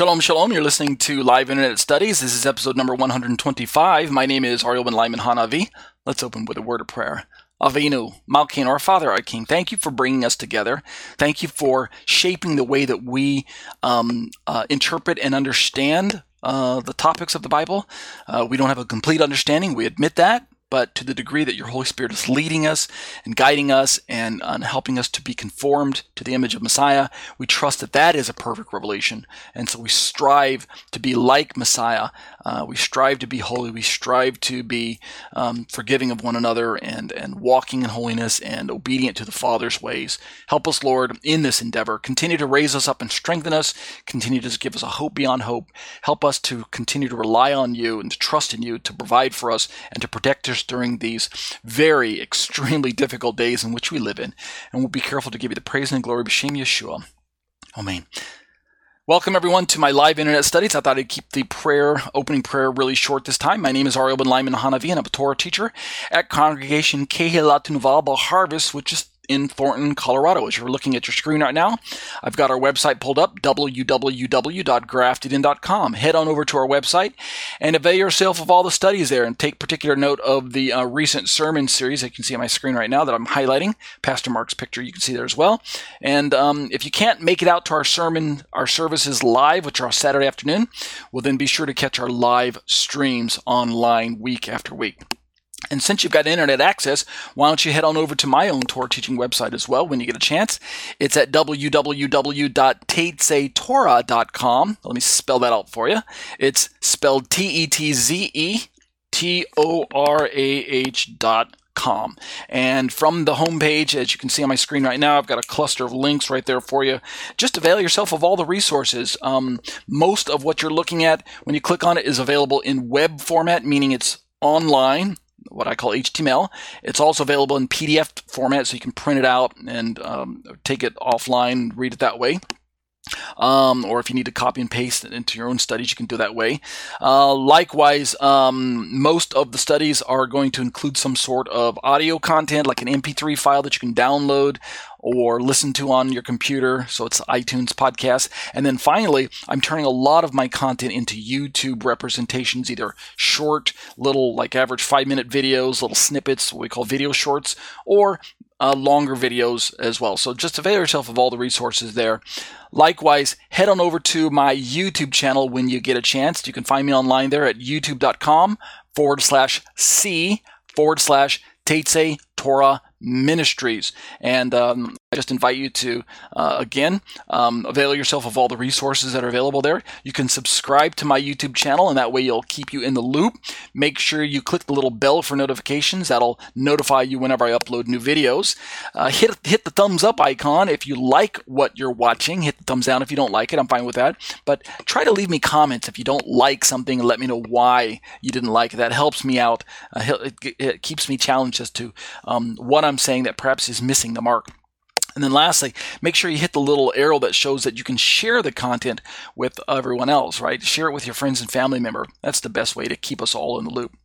Shalom, shalom. You're listening to Live Internet Studies. This is episode number 125. My name is Ariel Ben Lyman Hanavi. Let's open with a word of prayer. Avinu, Malkeinu, our Father, our King, thank you for bringing us together. Thank you for shaping the way that we um, uh, interpret and understand uh, the topics of the Bible. Uh, we don't have a complete understanding. We admit that but to the degree that your Holy Spirit is leading us and guiding us and helping us to be conformed to the image of Messiah, we trust that that is a perfect revelation. And so we strive to be like Messiah. Uh, we strive to be holy. We strive to be um, forgiving of one another and, and walking in holiness and obedient to the Father's ways. Help us, Lord, in this endeavor. Continue to raise us up and strengthen us. Continue to give us a hope beyond hope. Help us to continue to rely on you and to trust in you to provide for us and to protect us during these very extremely difficult days in which we live in. And we'll be careful to give you the praise and glory. B'Shem Yeshua. Amen. Welcome everyone to my live internet studies. I thought I'd keep the prayer, opening prayer really short this time. My name is Ariel Ben Lyman Hanavi and I'm a Torah teacher at Congregation Kehilat Nuval Harvest, which is in Thornton, Colorado. As you're looking at your screen right now, I've got our website pulled up, www.graftedin.com. Head on over to our website and avail yourself of all the studies there and take particular note of the uh, recent sermon series that you can see on my screen right now that I'm highlighting. Pastor Mark's picture you can see there as well. And um, if you can't make it out to our sermon, our services live, which are Saturday afternoon, well then be sure to catch our live streams online week after week. And since you've got internet access, why don't you head on over to my own Torah teaching website as well when you get a chance? It's at www.tetzetorah.com. Let me spell that out for you. It's spelled T E T Z E T O R A H dot Com. And from the homepage, as you can see on my screen right now, I've got a cluster of links right there for you. Just avail yourself of all the resources. Um, most of what you're looking at when you click on it is available in web format, meaning it's online what I call HTML. It's also available in PDF format, so you can print it out and um, take it offline, read it that way. Um, or if you need to copy and paste it into your own studies, you can do that way. Uh, likewise, um, most of the studies are going to include some sort of audio content, like an MP3 file that you can download or listen to on your computer. So it's iTunes podcast. And then finally, I'm turning a lot of my content into YouTube representations, either short, little, like average five minute videos, little snippets, what we call video shorts, or uh, longer videos as well. So just avail yourself of all the resources there. Likewise, head on over to my YouTube channel when you get a chance. You can find me online there at youtube.com forward slash C forward slash Tetze Torah Ministries. And um, I just invite you to, uh, again, um, avail yourself of all the resources that are available there. You can subscribe to my YouTube channel, and that way you'll keep you in the loop. Make sure you click the little bell for notifications. That'll notify you whenever I upload new videos. Uh, hit, hit the thumbs up icon if you like what you're watching. Hit the thumbs down if you don't like it. I'm fine with that. But try to leave me comments if you don't like something let me know why you didn't like it. That helps me out. Uh, it, it, keeps me challenged as to um, what I'm saying that perhaps is missing the mark. And then lastly, make sure you hit the little arrow that shows that you can share the content with everyone else, right? Share it with your friends and family member. That's the best way to keep us all in the loop.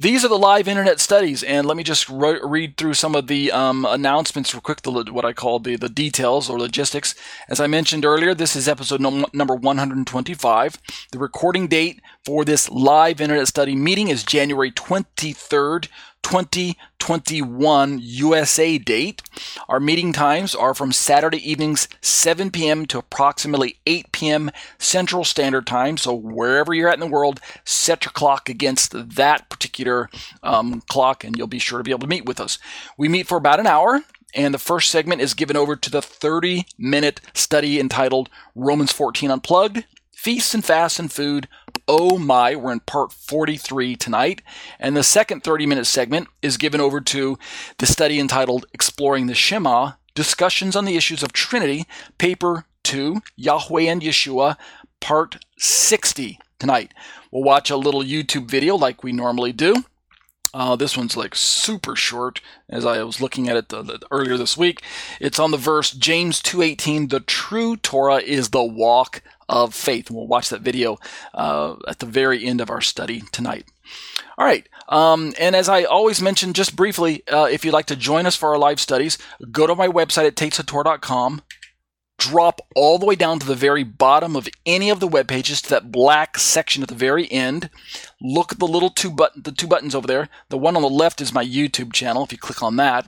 These are the live internet studies, and let me just re- read through some of the um, announcements real quick, the, what I call the, the details or logistics. As I mentioned earlier, this is episode number 125. The recording date for this live internet study meeting is January 23rd, 2021 USA date. Our meeting times are from Saturday evenings 7 p.m. to approximately 8 p.m. Central Standard Time. So wherever you're at in the world, set your clock against that particular um, clock and you'll be sure to be able to meet with us. We meet for about an hour. And the first segment is given over to the 30 minute study entitled Romans 14 Unplugged Feasts and Fasts and Food Oh My. We're in part 43 tonight. And the second 30 minute segment is given over to the study entitled Exploring the Shema Discussions on the Issues of Trinity, paper 2, Yahweh and Yeshua, part 60 tonight. We'll watch a little YouTube video like we normally do. Uh, this one's like super short. As I was looking at it the, the, earlier this week, it's on the verse James two eighteen. The true Torah is the walk of faith. And we'll watch that video uh, at the very end of our study tonight. All right. Um, and as I always mention, just briefly, uh, if you'd like to join us for our live studies, go to my website at tetzetorah.com. Drop all the way down to the very bottom of any of the web pages to that black section at the very end. Look at the little two button, the two buttons over there. The one on the left is my YouTube channel. If you click on that,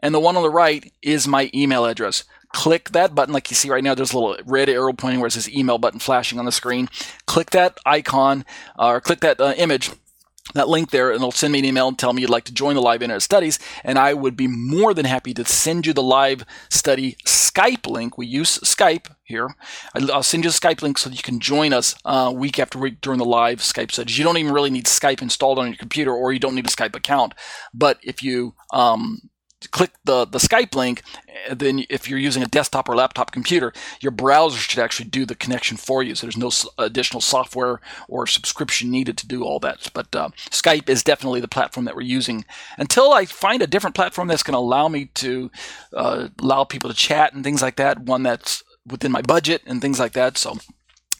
and the one on the right is my email address click that button like you see right now there's a little red arrow pointing where it says email button flashing on the screen. Click that icon uh, or click that uh, image that link there and it'll send me an email and tell me you'd like to join the live internet studies and i would be more than happy to send you the live study skype link. We use skype here. I'll send you a skype link so that you can join us uh, week after week during the live skype studies. You don't even really need skype installed on your computer or you don't need a skype account. But if you um, click the, the Skype link, then if you're using a desktop or laptop computer, your browser should actually do the connection for you. So there's no additional software or subscription needed to do all that. But uh, Skype is definitely the platform that we're using until I find a different platform that's going to allow me to uh, allow people to chat and things like that. One that's within my budget and things like that. So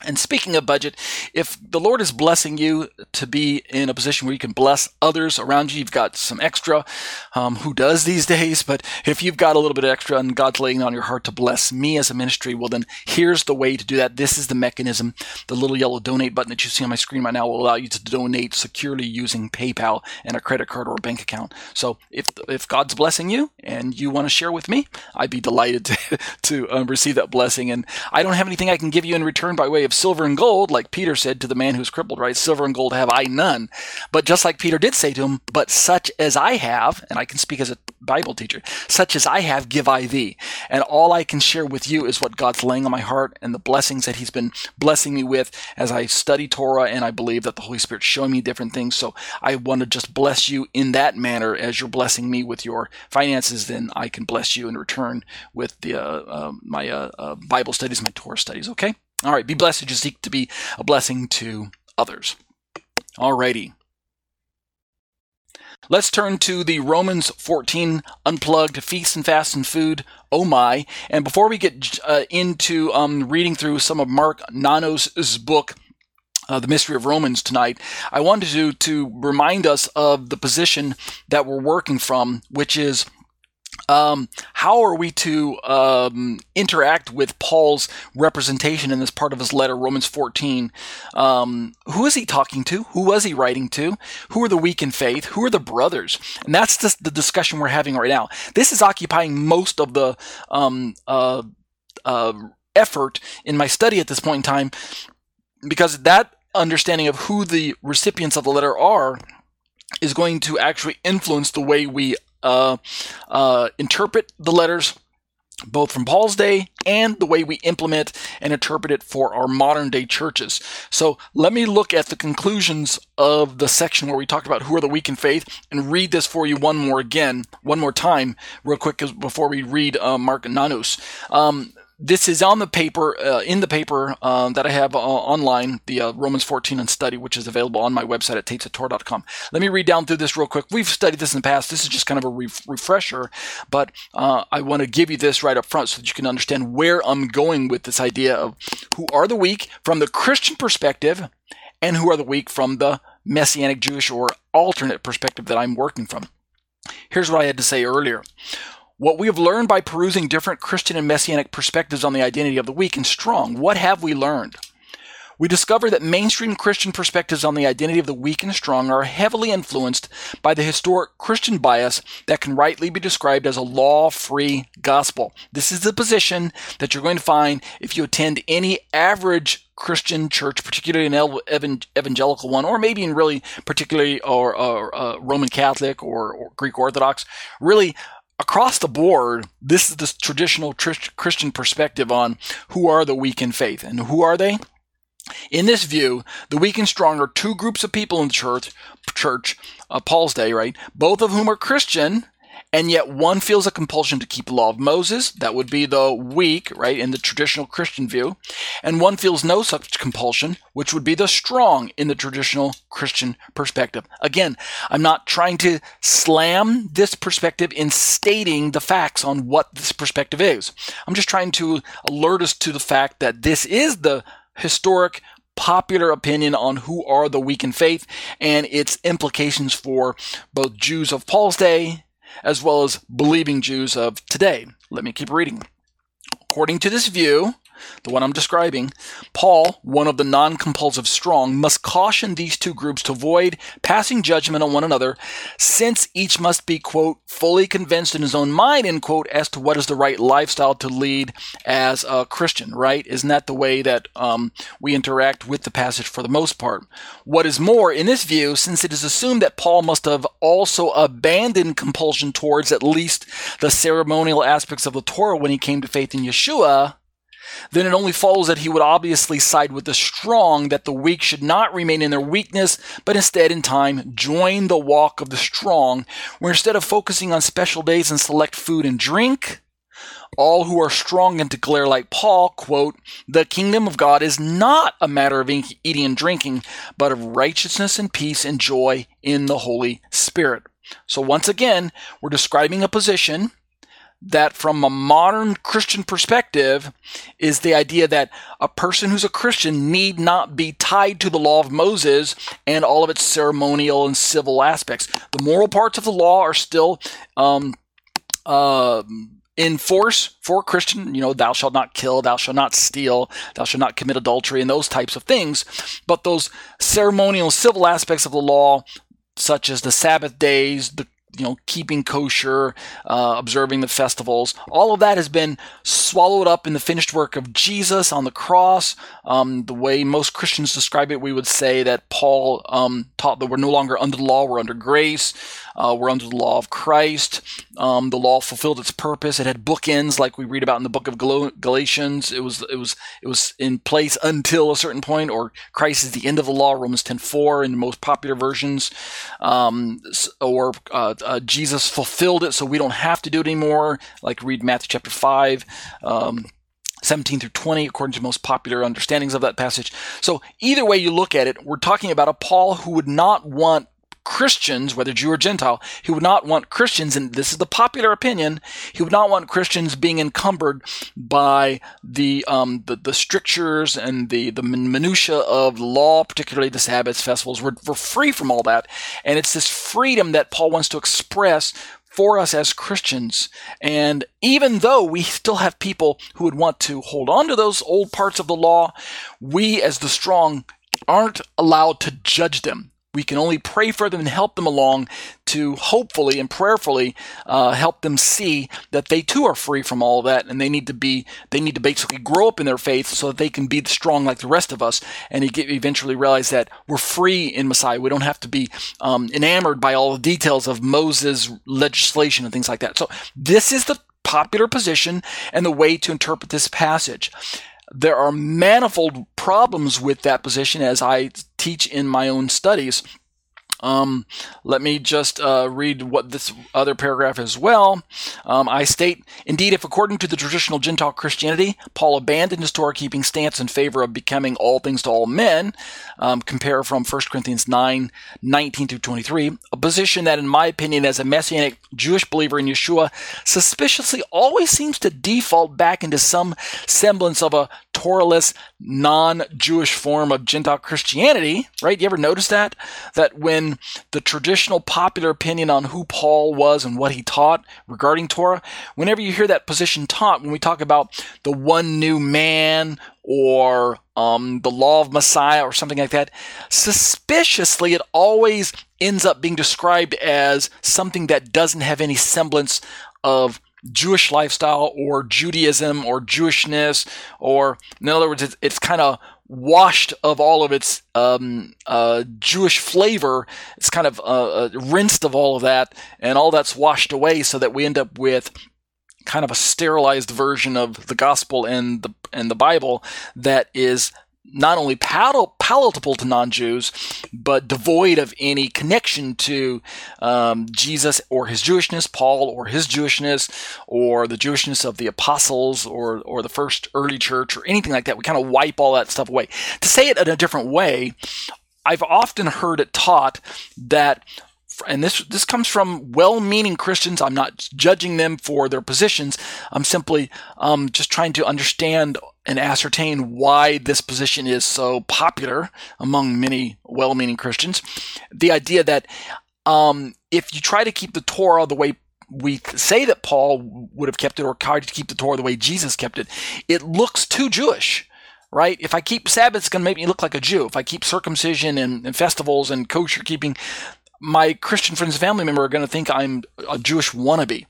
and speaking of budget, if the Lord is blessing you to be in a position where you can bless others around you, you've got some extra. Um, who does these days? But if you've got a little bit extra and God's laying on your heart to bless me as a ministry, well, then here's the way to do that. This is the mechanism. The little yellow donate button that you see on my screen right now will allow you to donate securely using PayPal and a credit card or a bank account. So if if God's blessing you and you want to share with me, I'd be delighted to to um, receive that blessing. And I don't have anything I can give you in return by way of silver and gold, like Peter said to the man who's crippled, right? Silver and gold have I none. But just like Peter did say to him, but such as I have, and I can speak as a Bible teacher, such as I have, give I thee. And all I can share with you is what God's laying on my heart and the blessings that He's been blessing me with as I study Torah. And I believe that the Holy Spirit's showing me different things. So I want to just bless you in that manner as you're blessing me with your finances. Then I can bless you in return with the uh, uh, my uh, uh Bible studies, my Torah studies. Okay. All right, be blessed as you seek to be a blessing to others. Alrighty. Let's turn to the Romans 14 unplugged feast and fast and food. Oh my! And before we get uh, into um, reading through some of Mark Nanos' book, uh, the mystery of Romans tonight, I wanted to to remind us of the position that we're working from, which is um, how are we to um, interact with Paul's representation in this part of his letter, Romans 14? Um, who is he talking to? Who was he writing to? Who are the weak in faith? Who are the brothers? And that's just the discussion we're having right now. This is occupying most of the um, uh, uh, effort in my study at this point in time because that understanding of who the recipients of the letter are is going to actually influence the way we interpret the letters both from Paul's day and the way we implement and interpret it for our modern day churches. So let me look at the conclusions of the section where we talked about who are the weak in faith and read this for you one more again, one more time, real quick before we read uh, Mark Nanos. Um, this is on the paper, uh, in the paper um, that I have uh, online, the uh, Romans 14 and study, which is available on my website at tetzetorah.com. Let me read down through this real quick. We've studied this in the past. This is just kind of a re- refresher, but uh, I want to give you this right up front so that you can understand where I'm going with this idea of who are the weak from the Christian perspective and who are the weak from the Messianic Jewish or alternate perspective that I'm working from. Here's what I had to say earlier. What we have learned by perusing different Christian and Messianic perspectives on the identity of the weak and strong, what have we learned? We discover that mainstream Christian perspectives on the identity of the weak and strong are heavily influenced by the historic Christian bias that can rightly be described as a law free gospel. This is the position that you're going to find if you attend any average Christian church, particularly an evangelical one, or maybe in really particularly or, or uh, Roman Catholic or, or Greek Orthodox. Really, across the board, this is the traditional Christian perspective on who are the weak in faith. And who are they? In this view, the weak and strong are two groups of people in the church, church uh, Paul's day, right? Both of whom are Christian, and yet one feels a compulsion to keep law of Moses. That would be the weak, right, in the traditional Christian view. And one feels no such compulsion, which would be the strong in the traditional Christian perspective. Again, I'm not trying to slam this perspective in stating the facts on what this perspective is. I'm just trying to alert us to the fact that this is the historic popular opinion on who are the weak in faith and its implications for both Jews of Paul's day as well as believing Jews of today. Let me keep reading. According to this view, the one I'm describing, Paul, one of the non compulsive strong, must caution these two groups to avoid passing judgment on one another, since each must be, quote, fully convinced in his own mind, end quote, as to what is the right lifestyle to lead as a Christian, right? Isn't that the way that um, we interact with the passage for the most part? What is more, in this view, since it is assumed that Paul must have also abandoned compulsion towards at least the ceremonial aspects of the Torah when he came to faith in Yeshua, then it only follows that he would obviously side with the strong, that the weak should not remain in their weakness, but instead in time join the walk of the strong, where instead of focusing on special days and select food and drink, all who are strong and declare like Paul, quote, the kingdom of God is not a matter of eating and drinking, but of righteousness and peace and joy in the Holy Spirit. So once again, we're describing a position that from a modern Christian perspective is the idea that a person who's a Christian need not be tied to the law of Moses and all of its ceremonial and civil aspects. The moral parts of the law are still um, uh, in force for Christian, you know, thou shalt not kill, thou shalt not steal, thou shalt not commit adultery, and those types of things. But those ceremonial, civil aspects of the law, such as the Sabbath days, the you know, keeping kosher, uh, observing the festivals. All of that has been swallowed up in the finished work of Jesus on the cross. Um, the way most Christians describe it, we would say that Paul um, taught that we're no longer under the law, we're under grace. Uh, we're under the law of Christ. Um, the law fulfilled its purpose. It had bookends, like we read about in the book of Gal- Galatians. It was it was it was in place until a certain point, or Christ is the end of the law. Romans ten four in the most popular versions, um, or uh, uh, Jesus fulfilled it, so we don't have to do it anymore. Like read Matthew chapter five. Um, 17 through 20, according to most popular understandings of that passage. So, either way you look at it, we're talking about a Paul who would not want Christians, whether Jew or Gentile, he would not want Christians, and this is the popular opinion, he would not want Christians being encumbered by the um, the, the strictures and the the minutia of law, particularly the Sabbaths, festivals. We're, we're free from all that, and it's this freedom that Paul wants to express for us as Christians. And even though we still have people who would want to hold on to those old parts of the law, we as the strong aren't allowed to judge them. We can only pray for them and help them along to hopefully and prayerfully uh, help them see that they too are free from all that, and they need to be they need to basically grow up in their faith so that they can be strong like the rest of us, and eventually realize that we're free in Messiah. We don't have to be um, enamored by all the details of Moses' legislation and things like that. So this is the popular position and the way to interpret this passage. There are manifold problems with that position as I teach in my own studies. Um, let me just uh, read what this other paragraph as well. Um, I state, indeed, if according to the traditional Gentile Christianity, Paul abandoned his Torah keeping stance in favor of becoming all things to all men, um, compare from 1 Corinthians 9 19 through 23, a position that, in my opinion, as a Messianic Jewish believer in Yeshua, suspiciously always seems to default back into some semblance of a Torahless, non-Jewish form of Gentile Christianity, right? You ever notice that? That when the traditional popular opinion on who Paul was and what he taught regarding Torah, whenever you hear that position taught, when we talk about the one new man or um, the law of Messiah or something like that, suspiciously it always ends up being described as something that doesn't have any semblance of Jewish lifestyle or Judaism or Jewishness, or in other words, it's, it's kind of washed of all of its um, uh, Jewish flavor. It's kind of uh, uh, rinsed of all of that, and all that's washed away, so that we end up with kind of a sterilized version of the gospel and the and the Bible that is not only pal- palatable to non-Jews, but devoid of any connection to um, Jesus or his Jewishness, Paul or his Jewishness, or the Jewishness of the apostles or or the first early church or anything like that. We kind of wipe all that stuff away. To say it in a different way, I've often heard it taught that and this this comes from well-meaning Christians. I'm not judging them for their positions. I'm simply um, just trying to understand and ascertain why this position is so popular among many well meaning Christians. The idea that um, if you try to keep the Torah the way we say that Paul would have kept it, or tried to keep the Torah the way Jesus kept it, it looks too Jewish right? If I keep Sabbath, it's going to make me look like a Jew. If I keep circumcision and, and festivals and kosher keeping, my Christian friends and family member are going to think I'm a Jewish wannabe.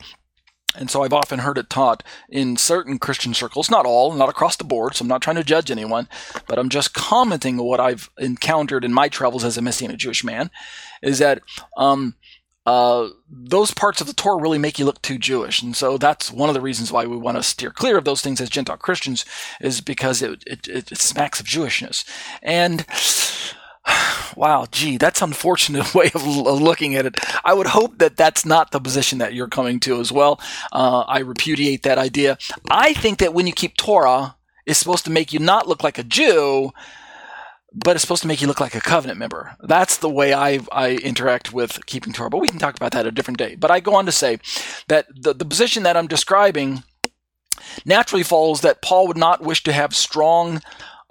And so I've often heard it taught in certain Christian circles, not all, not across the board, so I'm not trying to judge anyone, but I'm just commenting what I've encountered in my travels as a Messianic Jewish man, is that um, uh, those parts of the Torah really make you look too Jewish. And so that's one of the reasons why we want to steer clear of those things as Gentile Christians, is because it, it, it smacks of Jewishness. And Wow, gee, that's unfortunate way of looking at it. I would hope that that's not the position that you're coming to as well. Uh, I repudiate that idea. I think that when you keep Torah, it's supposed to make you not look like a Jew, but it's supposed to make you look like a covenant member. That's the way I, I interact with keeping Torah. But we can talk about that a different day. But I go on to say that the, the position that I'm describing naturally follows that Paul would not wish to have strong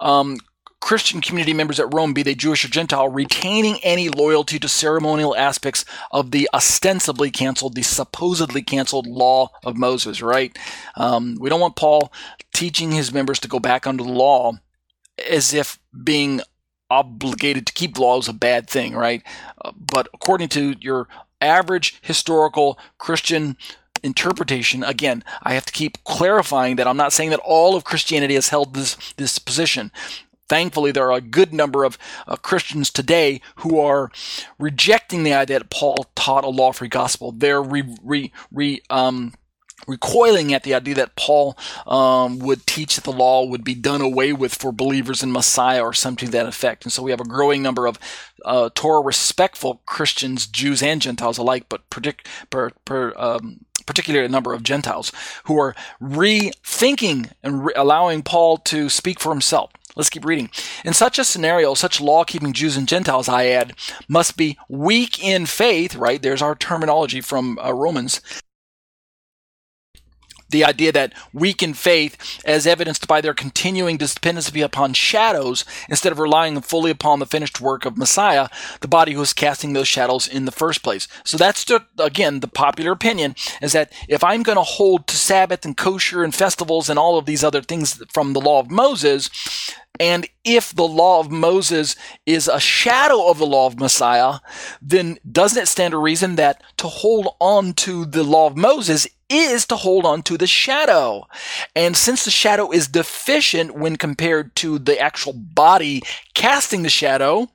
um, Christian community members at Rome, be they Jewish or Gentile, retaining any loyalty to ceremonial aspects of the ostensibly canceled, the supposedly canceled law of Moses, right? Um, we don't want Paul teaching his members to go back under the law as if being obligated to keep the law is a bad thing, right? Uh, but according to your average historical Christian interpretation again i have to keep clarifying that i'm not saying that all of christianity has held this this position thankfully, there are a good number of uh, Christians today who are rejecting the idea that Paul taught a law-free gospel. They're re, re, re um, recoiling at the idea that Paul um, would teach that the law would be done away with for believers in Messiah or something to that effect. And so we have a growing number of uh, Torah respectful Christians, Jews and Gentiles alike, but per, per, um, particularly a number of Gentiles who are rethinking and re- allowing Paul to speak for himself. Let's keep reading. In such a scenario, such law keeping Jews and Gentiles, I add, must be weak in faith, right? There's our terminology from uh, Romans the idea that weak in faith, as evidenced by their continuing dependency upon shadows, instead of relying fully upon the finished work of Messiah, the body who is casting those shadows in the first place. So that's the, again the popular opinion is that if I'm going to hold to Sabbath and kosher and festivals and all of these other things from the law of Moses, and if the law of Moses is a shadow of the law of Messiah, then doesn't it stand to reason that to hold on to the law of Moses is to hold on to the shadow. And since the shadow is deficient when compared to the actual body casting the shadow,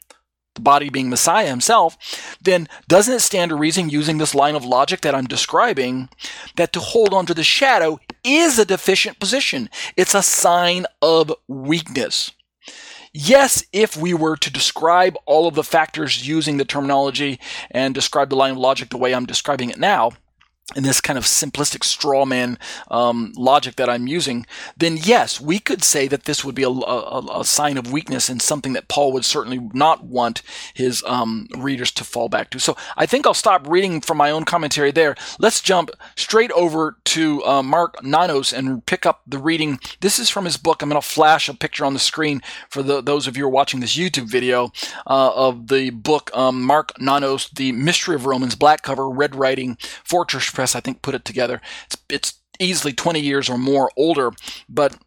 the body being Messiah himself, then doesn't it stand to reason using this line of logic that I'm describing that to hold on to the shadow is a deficient position? It's a sign of weakness. Yes, if we were to describe all of the factors using the terminology and describe the line of logic the way I'm describing it now, in this kind of simplistic straw man um, logic that I'm using, then yes, we could say that this would be a, a, a, sign of weakness and something that Paul would certainly not want his um, readers to fall back to. So I think I'll stop reading from my own commentary there. Let's jump straight over to uh, Mark Nanos and pick up the reading. This is from his book. I'm going to flash a picture on the screen for the, those of you who are watching this YouTube video uh, of the book um, Mark Nanos, The Mystery of Romans, black cover, red writing, Fortress Press, I think, put it together. It's, it's easily 20 years or more older, but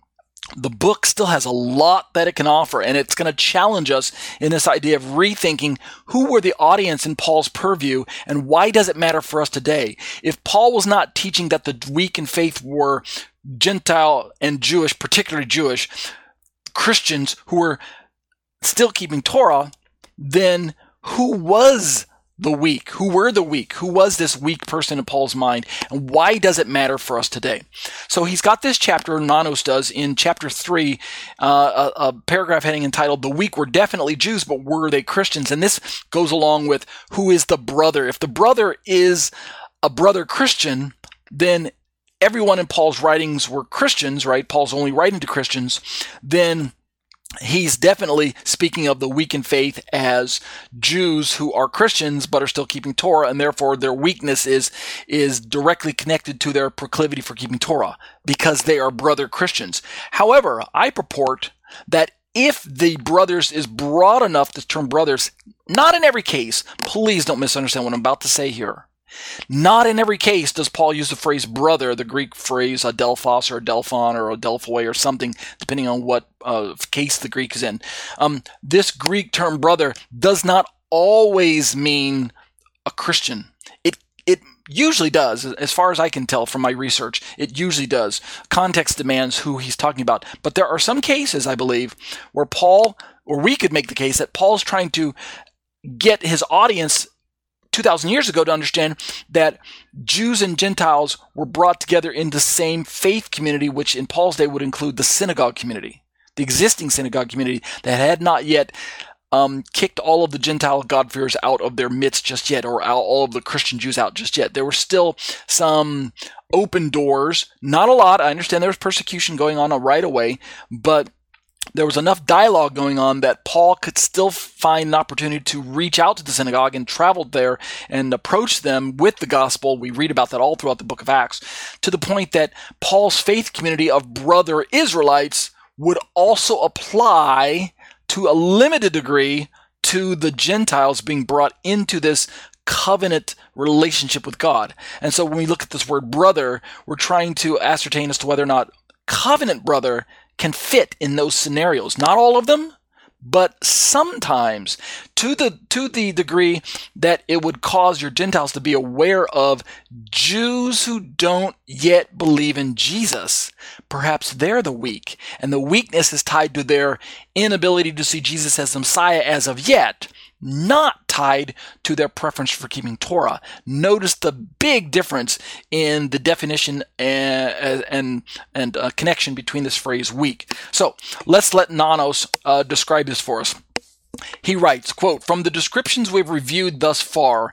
the book still has a lot that it can offer, and it's going to challenge us in this idea of rethinking who were the audience in Paul's purview and why does it matter for us today? If Paul was not teaching that the weak in faith were Gentile and Jewish, particularly Jewish, Christians who were still keeping Torah, then who was the weak? Who were the weak? Who was this weak person in Paul's mind? And why does it matter for us today? So he's got this chapter, Nanos does, in chapter 3, uh, a, a, paragraph heading entitled, The Weak Were Definitely Jews, but Were They Christians? And this goes along with who is the brother. If the brother is a brother Christian, then everyone in Paul's writings were Christians, right? Paul's only writing to Christians, then he's definitely speaking of the weak in faith as Jews who are Christians but are still keeping Torah, and therefore their weakness is is directly connected to their proclivity for keeping Torah because they are brother Christians. However, I purport that if the brothers is broad enough, the term brothers, not in every case, please don't misunderstand what I'm about to say here. Not in every case does Paul use the phrase brother, the Greek phrase adelphos or adelphon or adelphoi or something, depending on what uh, case the Greek is in. Um, this Greek term brother does not always mean a Christian. It it usually does, as far as I can tell from my research. It usually does. Context demands who he's talking about, but there are some cases, I believe, where Paul, or we could make the case that Paul's trying to get his audience 2,000 years ago to understand that Jews and Gentiles were brought together in the same faith community, which in Paul's day would include the synagogue community, the existing synagogue community that had not yet um, kicked all of the Gentile God-fearers out of their midst just yet, or all of the Christian Jews out just yet. There were still some open doors, not a lot. I understand there was persecution going on right away, but there was enough dialogue going on that Paul could still find an opportunity to reach out to the synagogue and traveled there and approach them with the gospel. We read about that all throughout the book of Acts to the point that Paul's faith community of brother Israelites would also apply to a limited degree to the Gentiles being brought into this covenant relationship with God. And so when we look at this word brother, we're trying to ascertain as to whether or not covenant brother can fit in those scenarios. Not all of them, but sometimes to the to the degree that it would cause your Gentiles to be aware of Jews who don't yet believe in Jesus. Perhaps they're the weak, and the weakness is tied to their inability to see Jesus as the Messiah as of yet not tied to their preference for keeping Torah. Notice the big difference in the definition and and, and uh, connection between this phrase "weak." So let's let Nanos uh, describe this for us. He writes, quote, From the descriptions we've reviewed thus far,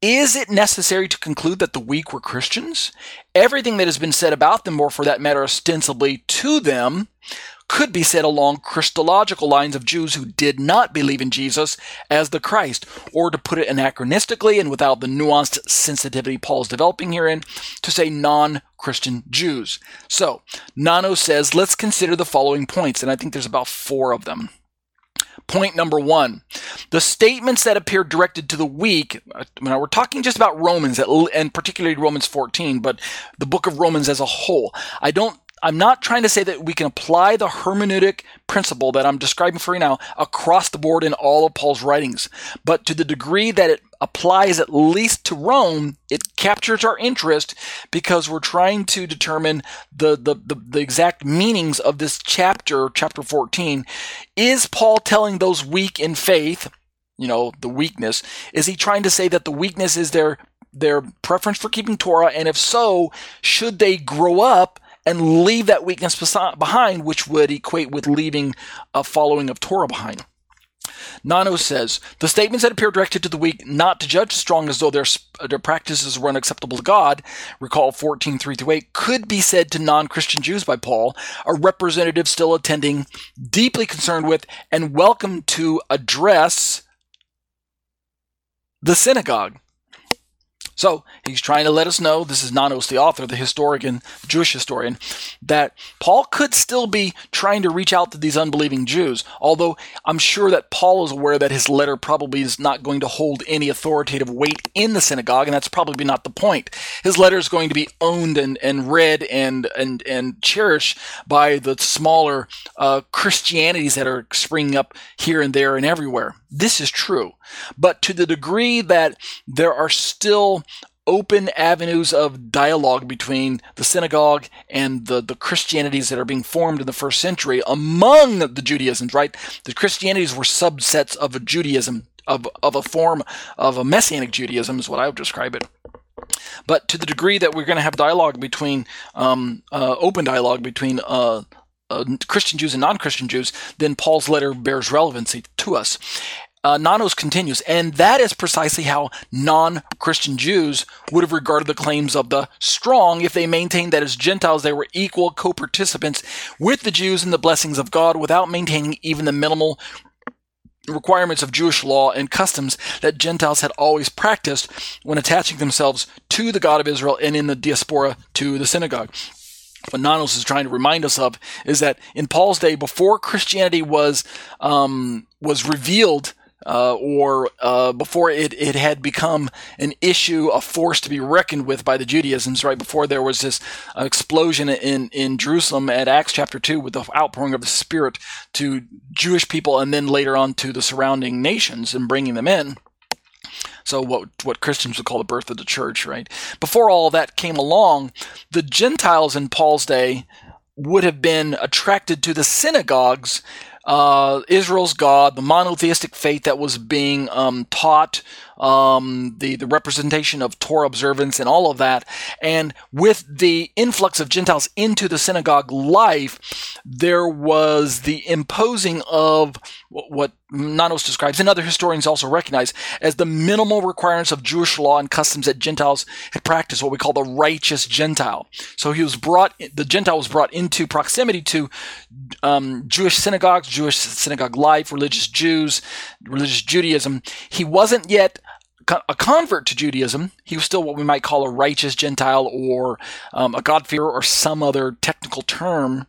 is it necessary to conclude that the weak were Christians? Everything that has been said about them, or for that matter, ostensibly to them, could be said along Christological lines of Jews who did not believe in Jesus as the Christ, or to put it anachronistically and without the nuanced sensitivity Paul is developing herein, to say non Christian Jews. So, Nanos says, let's consider the following points, and I think there's about four of them. Point number one the statements that appear directed to the weak, now we're talking just about Romans, and particularly Romans 14, but the book of Romans as a whole. I don't I'm not trying to say that we can apply the hermeneutic principle that I'm describing for you now across the board in all of Paul's writings, but to the degree that it applies at least to Rome, it captures our interest because we're trying to determine the, the, the, the exact meanings of this chapter, chapter 14. Is Paul telling those weak in faith, you know, the weakness, is he trying to say that the weakness is their their preference for keeping Torah, and if so, should they grow up and leave that weakness behind, which would equate with leaving a following of Torah behind. Nanos says the statements that appear directed to the weak, not to judge the strong as though their their practices were unacceptable to God. Recall 14:3 through 8 could be said to non-Christian Jews by Paul, a representative still attending, deeply concerned with, and welcome to address the synagogue. So he's trying to let us know, this is Nanos, the author, the historian, Jewish historian, that Paul could still be trying to reach out to these unbelieving Jews, although I'm sure that Paul is aware that his letter probably is not going to hold any authoritative weight in the synagogue, and that's probably not the point. His letter is going to be owned and, and read and, and, and cherished by the smaller uh, Christianities that are springing up here and there and everywhere. This is true. But to the degree that there are still open avenues of dialogue between the synagogue and the, the Christianities that are being formed in the first century among the Judaisms, right? The Christianities were subsets of a Judaism, of, of a form of a Messianic Judaism, is what I would describe it. But to the degree that we're going to have dialogue between, um, uh, open dialogue between uh, uh, Christian Jews and non Christian Jews, then Paul's letter bears relevancy to us. Uh, Nanos continues, and that is precisely how non Christian Jews would have regarded the claims of the strong if they maintained that as Gentiles they were equal co participants with the Jews in the blessings of God without maintaining even the minimal requirements of Jewish law and customs that Gentiles had always practiced when attaching themselves to the God of Israel and in the diaspora to the synagogue what Nanos is trying to remind us of is that in Paul's day, before Christianity was um, was revealed uh, or uh, before it, it had become an issue, a force to be reckoned with by the Judaisms, right before there was this explosion in, in Jerusalem at Acts chapter 2 with the outpouring of the Spirit to Jewish people and then later on to the surrounding nations and bringing them in. So what what Christians would call the birth of the church, right? Before all that came along, the Gentiles in Paul's day would have been attracted to the synagogues uh, Israel's God, the monotheistic faith that was being um, taught, um, the the representation of Torah observance, and all of that, and with the influx of Gentiles into the synagogue life, there was the imposing of what Nanos describes, and other historians also recognize as the minimal requirements of Jewish law and customs that Gentiles had practiced, what we call the righteous Gentile. So he was brought, the Gentile was brought into proximity to um, Jewish synagogues, Jewish synagogue life, religious Jews, religious Judaism. He wasn't yet a convert to Judaism. He was still what we might call a righteous Gentile or um, a God-fearer or some other technical term.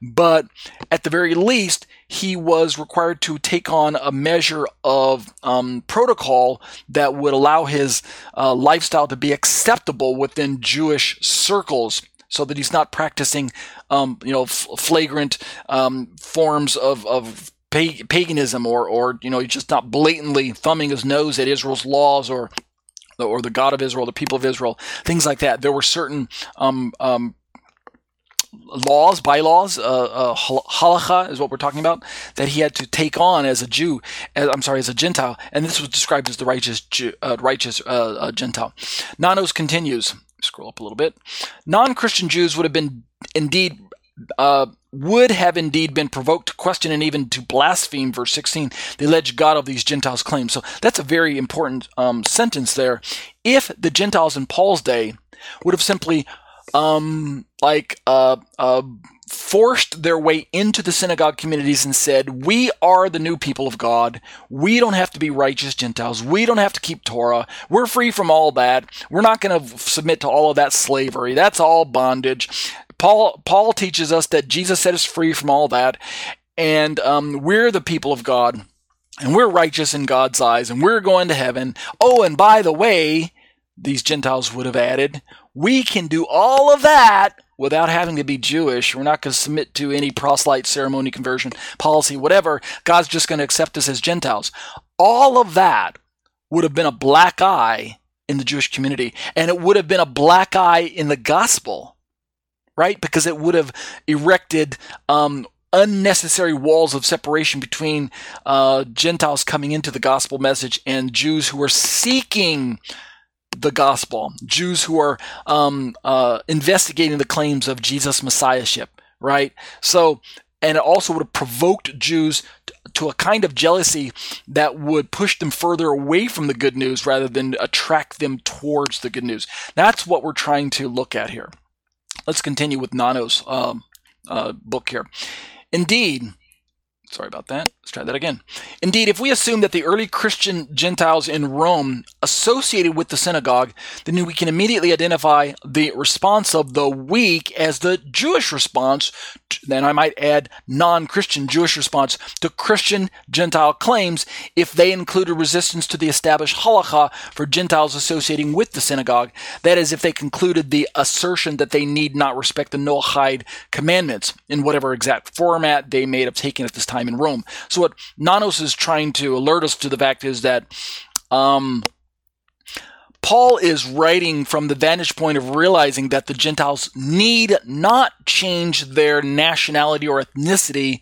But at the very least, he was required to take on a measure of um, protocol that would allow his uh, lifestyle to be acceptable within Jewish circles so that he's not practicing, um, you know, f- flagrant um, forms of, of paganism or, or, you know, just not blatantly thumbing his nose at Israel's laws or or the God of Israel, the people of Israel, things like that. There were certain um, um, laws, bylaws, uh, uh, halacha is what we're talking about, that he had to take on as a Jew, as, I'm sorry, as a Gentile, and this was described as the righteous, Jew, uh, righteous uh, uh, Gentile. Nanos continues. Scroll up a little bit. Non-Christian Jews would have been indeed uh, would have indeed been provoked to question and even to blaspheme, verse 16, the alleged God of these Gentiles' claims. So that's a very important um, sentence there. If the Gentiles in Paul's day would have simply um, like uh, uh, forced their way into the synagogue communities and said, "We are the new people of God. We don't have to be righteous Gentiles. We don't have to keep Torah. We're free from all that. We're not going to submit to all of that slavery. That's all bondage." Paul Paul teaches us that Jesus set us free from all that, and um, we're the people of God, and we're righteous in God's eyes, and we're going to heaven. Oh, and by the way, these Gentiles would have added, we can do all of that without having to be Jewish. We're not going to submit to any proselyte ceremony conversion policy, whatever. God's just going to accept us as Gentiles. All of that would have been a black eye in the Jewish community, and it would have been a black eye in the gospel, right? Because it would have erected um, unnecessary walls of separation between uh, Gentiles coming into the gospel message and Jews who are seeking the gospel, Jews who are um, uh, investigating the claims of Jesus' messiahship, right? So, and it also would have provoked Jews to a kind of jealousy that would push them further away from the good news rather than attract them towards the good news. That's what we're trying to look at here. Let's continue with Nanos' um, uh, book here. Indeed, Sorry about that. Let's try that again. Indeed, if we assume that the early Christian Gentiles in Rome associated with the synagogue, then we can immediately identify the response of the weak as the Jewish response, then I might add non Christian Jewish response to Christian Gentile claims if they included resistance to the established halacha for Gentiles associating with the synagogue. That is, if they concluded the assertion that they need not respect the Noahide commandments in whatever exact format they may have taken at this time time in Rome. So what Nanos is trying to alert us to the fact is that um, Paul is writing from the vantage point of realizing that the Gentiles need not change their nationality or ethnicity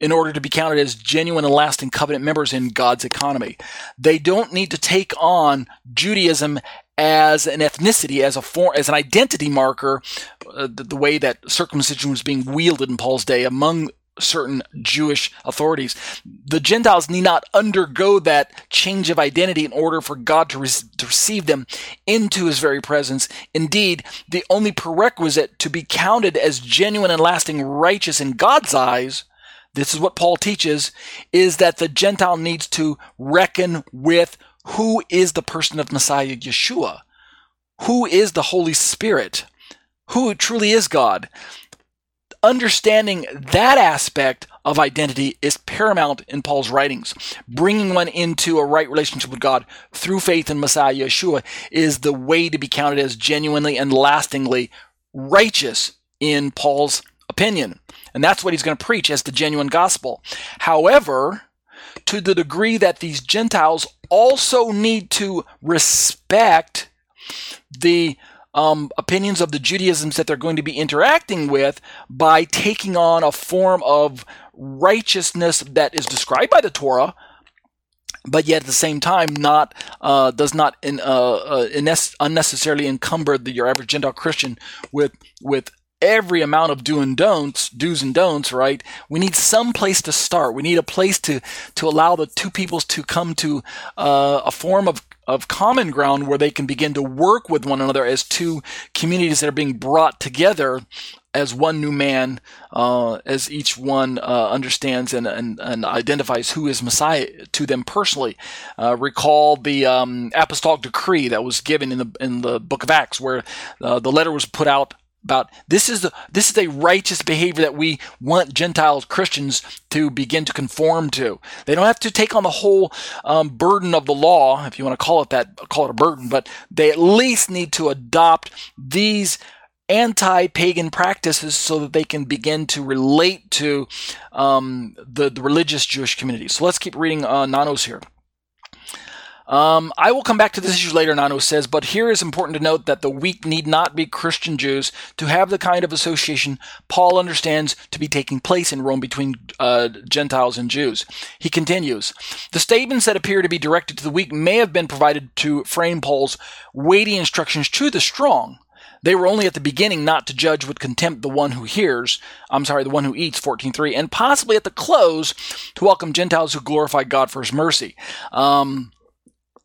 in order to be counted as genuine and lasting covenant members in God's economy. They don't need to take on Judaism as an ethnicity, as a form, as an identity marker, uh, the, the, way that circumcision was being wielded in Paul's day among certain Jewish authorities. The Gentiles need not undergo that change of identity in order for God to, re- to, receive them into his very presence. Indeed, the only prerequisite to be counted as genuine and lasting righteous in God's eyes, this is what Paul teaches, is that the Gentile needs to reckon with who is the person of Messiah Yeshua, who is the Holy Spirit, who truly is God understanding that aspect of identity is paramount in Paul's writings. Bringing one into a right relationship with God through faith in Messiah Yeshua is the way to be counted as genuinely and lastingly righteous in Paul's opinion. And that's what he's going to preach as the genuine gospel. However, to the degree that these Gentiles also need to respect the um, opinions of the Judaisms that they're going to be interacting with by taking on a form of righteousness that is described by the Torah, but yet at the same time not uh, does not in, uh, uh, unnecessarily encumber the, your average Gentile Christian with with every amount of do and don'ts, do's and don'ts, right? We need some place to start. We need a place to to allow the two peoples to come to uh, a form of of common ground where they can begin to work with one another as two communities that are being brought together as one new man, uh, as each one uh, understands and, and, and, identifies who is Messiah to them personally. Uh, recall the um, apostolic decree that was given in the in the book of Acts, where uh, the letter was put out about this is the this is a righteous behavior that we want Gentile Christians to begin to conform to. They don't have to take on the whole um, burden of the law, if you want to call it that, call it a burden, but they at least need to adopt these anti-pagan practices so that they can begin to relate to um, the, the religious Jewish community. So let's keep reading uh, Nanos here. Um, I will come back to this issue later, Nanos says, but here is important to note that the weak need not be Christian Jews to have the kind of association Paul understands to be taking place in Rome between uh, Gentiles and Jews. He continues, the statements that appear to be directed to the weak may have been provided to frame Paul's weighty instructions to the strong. They were only at the beginning not to judge with contempt the one who hears, I'm sorry, the one who eats, 14.3, and possibly at the close to welcome Gentiles who glorify God for his mercy. Um,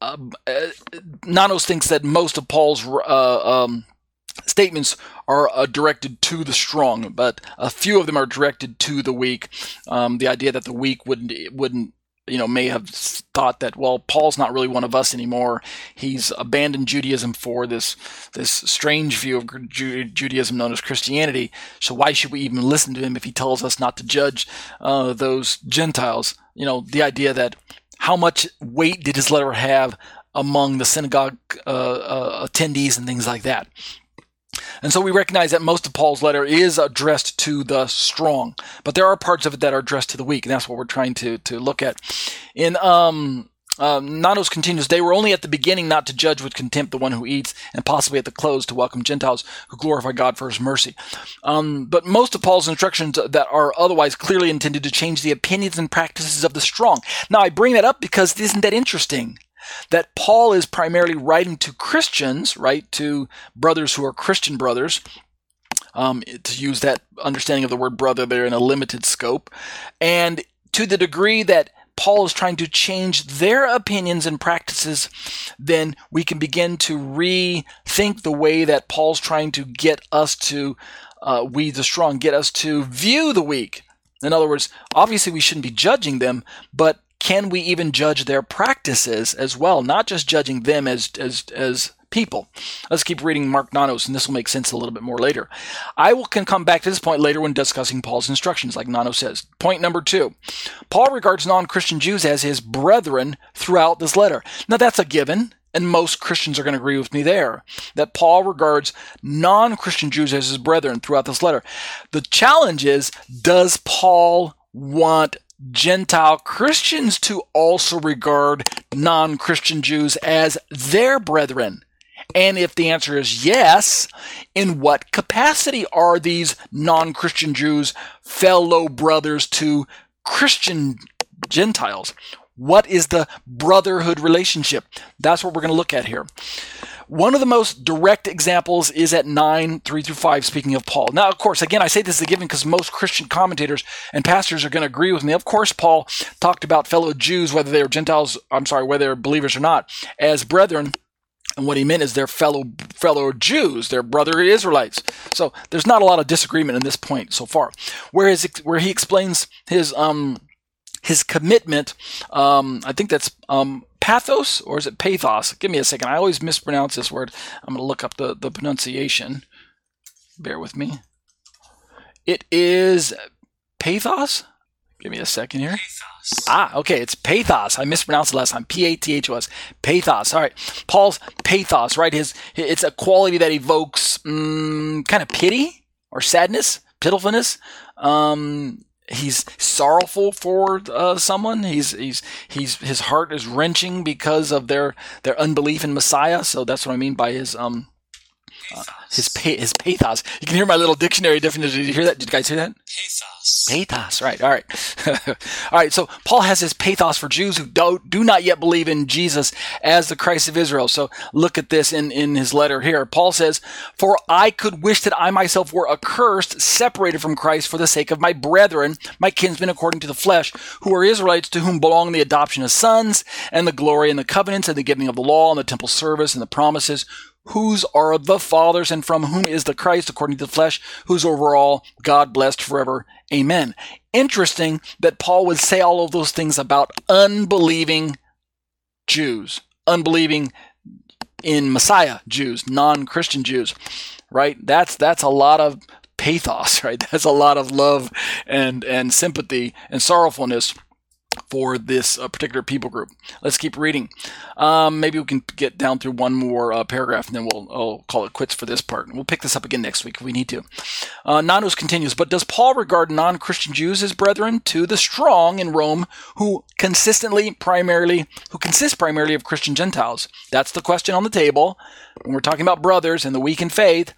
uh, uh, Nanos thinks that most of Paul's uh, um, statements are uh, directed to the strong, but a few of them are directed to the weak. Um, the idea that the weak wouldn't wouldn't you know may have thought that well Paul's not really one of us anymore. He's abandoned Judaism for this this strange view of Ju- Judaism known as Christianity. So why should we even listen to him if he tells us not to judge uh, those Gentiles? You know the idea that how much weight did his letter have among the synagogue uh, uh, attendees and things like that. And so we recognize that most of Paul's letter is addressed to the strong, but there are parts of it that are addressed to the weak, and that's what we're trying to to look at. In um, um, Nanos continues, they were only at the beginning not to judge with contempt the one who eats, and possibly at the close to welcome Gentiles who glorify God for his mercy. Um, but most of Paul's instructions that are otherwise clearly intended to change the opinions and practices of the strong. Now, I bring that up because isn't that interesting? That Paul is primarily writing to Christians, right? To brothers who are Christian brothers, um, to use that understanding of the word brother there in a limited scope. And to the degree that Paul is trying to change their opinions and practices, then we can begin to rethink the way that Paul's trying to get us to, uh, we the strong, get us to view the weak. In other words, obviously we shouldn't be judging them, but can we even judge their practices as well? Not just judging them as as as people. Let's keep reading Mark Nanos, and this will make sense a little bit more later. I will can come back to this point later when discussing Paul's instructions, like Nanos says. Point number two Paul regards non Christian Jews as his brethren throughout this letter. Now, that's a given. And most Christians are going to agree with me there that Paul regards non Christian Jews as his brethren throughout this letter. The challenge is does Paul want Gentile Christians to also regard non Christian Jews as their brethren? And if the answer is yes, in what capacity are these non Christian Jews fellow brothers to Christian Gentiles? What is the brotherhood relationship? That's what we're going to look at here. One of the most direct examples is at 9, 3 through 5, speaking of Paul. Now, of course, again, I say this is a given because most Christian commentators and pastors are going to agree with me. Of course, Paul talked about fellow Jews, whether they were Gentiles, I'm sorry, whether they're believers or not, as brethren and what he meant is their fellow fellow Jews, their brother Israelites. So there's not a lot of disagreement in this point so far. Whereas where he explains his um his commitment, um, I think that's um, pathos or is it pathos? Give me a second. I always mispronounce this word. I'm going to look up the, the pronunciation. Bear with me. It is pathos. Give me a second here. Pathos. Ah, okay. It's pathos. I mispronounced it last time. P A T H O S. Pathos. All right. Paul's pathos, right? His it's a quality that evokes um, kind of pity or sadness, pitifulness. Um, he's sorrowful for uh, someone. He's he's he's his heart is wrenching because of their their unbelief in Messiah. So that's what I mean by his um uh, his pa- his pathos. You can hear my little dictionary definition. Did you hear that? Did you guys hear that? Pathos. Pathos. Right. All right. all right. So Paul has his pathos for Jews who do, do not yet believe in Jesus as the Christ of Israel. So look at this in, in his letter here. Paul says, For I could wish that I myself were accursed, separated from Christ for the sake of my brethren, my kinsmen according to the flesh, who are Israelites to whom belong the adoption of sons and the glory and the covenants and the giving of the law and the temple service and the promises whose are the fathers and from whom is the Christ according to the flesh, who's over all God blessed forever. Amen. Interesting that Paul would say all of those things about unbelieving Jews, unbelieving in Messiah Jews, non-Christian Jews, right? That's that's a lot of pathos, right? That's a lot of love and and sympathy and sorrowfulness for this uh, particular people group. Let's keep reading. Um, maybe we can get down through one more uh, paragraph and then we'll I'll call it quits for this part. We'll pick this up again next week if we need to. Uh, continues, but does Paul regard non Christian Jews as brethren to the strong in Rome who consistently, primarily, who consist primarily of Christian Gentiles? That's the question on the table. When we're talking about brothers and the weak in faith,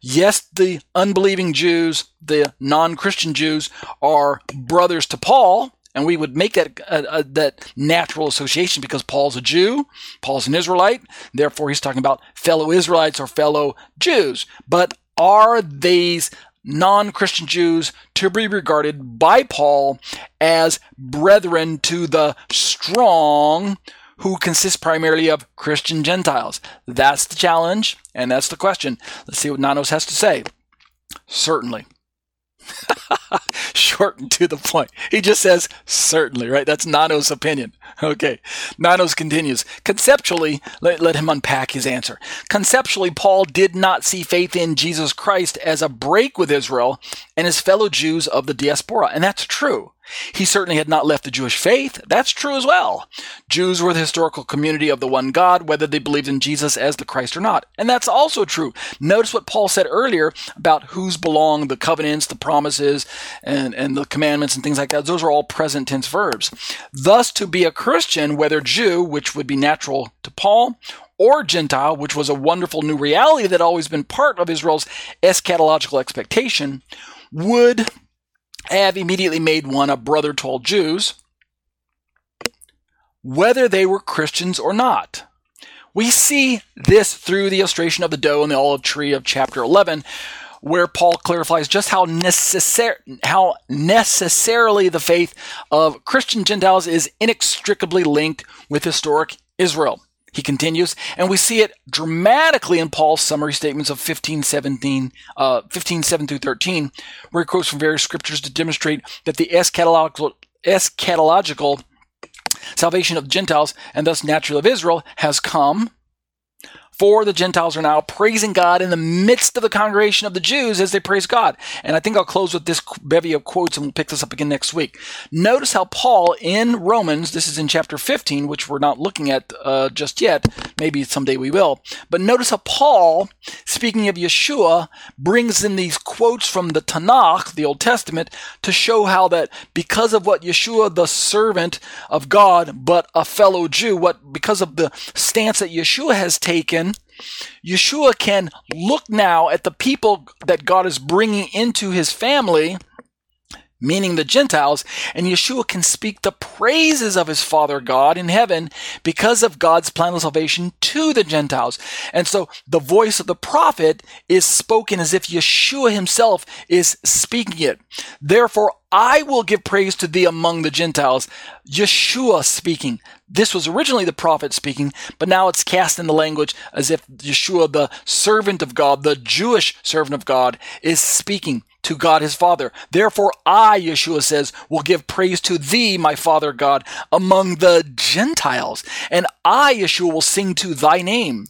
yes, the unbelieving Jews, the non Christian Jews, are brothers to Paul and we would make that uh, uh, that natural association because Paul's a Jew, Paul's an Israelite, therefore he's talking about fellow Israelites or fellow Jews. But are these non-Christian Jews to be regarded by Paul as brethren to the strong who consist primarily of Christian Gentiles? That's the challenge and that's the question. Let's see what Nanos has to say. Certainly. Short and to the point. He just says, certainly, right? That's Nanos' opinion. Okay. Nanos continues. Conceptually, let, let him unpack his answer. Conceptually, Paul did not see faith in Jesus Christ as a break with Israel and his fellow Jews of the diaspora. And that's true. He certainly had not left the Jewish faith. That's true as well. Jews were the historical community of the one God, whether they believed in Jesus as the Christ or not. And that's also true. Notice what Paul said earlier about whose belong the covenants, the promises, and, and the commandments and things like that. Those are all present tense verbs. Thus, to be a Christian, whether Jew, which would be natural to Paul, or Gentile, which was a wonderful new reality that had always been part of Israel's eschatological expectation, would have immediately made one a brother to all Jews, whether they were Christians or not. We see this through the illustration of the dough and the olive tree of chapter 11, where Paul clarifies just how necessar- how necessarily the faith of Christian Gentiles is inextricably linked with historic Israel. He continues, and we see it dramatically in Paul's summary statements of 15, 17, uh, 15, 7 through 13, where he quotes from various scriptures to demonstrate that the eschatological, eschatological salvation of Gentiles and thus naturally of Israel has come for the Gentiles are now praising God in the midst of the congregation of the Jews as they praise God. And I think I'll close with this bevy of quotes and we'll pick this up again next week. Notice how Paul in Romans, this is in chapter 15, which we're not looking at uh, just yet, maybe someday we will, but notice how Paul, speaking of Yeshua, brings in these quotes from the Tanakh, the Old Testament, to show how that because of what Yeshua, the servant of God, but a fellow Jew, what because of the stance that Yeshua has taken, Yeshua can look now at the people that God is bringing into his family, meaning the Gentiles, and Yeshua can speak the praises of his Father God in heaven because of God's plan of salvation to the Gentiles. And so the voice of the prophet is spoken as if Yeshua himself is speaking it. Therefore, I will give praise to thee among the Gentiles. Yeshua speaking. This was originally the prophet speaking, but now it's cast in the language as if Yeshua, the servant of God, the Jewish servant of God, is speaking to God his Father. Therefore, I, Yeshua says, will give praise to thee, my Father God, among the Gentiles. And I, Yeshua, will sing to thy name.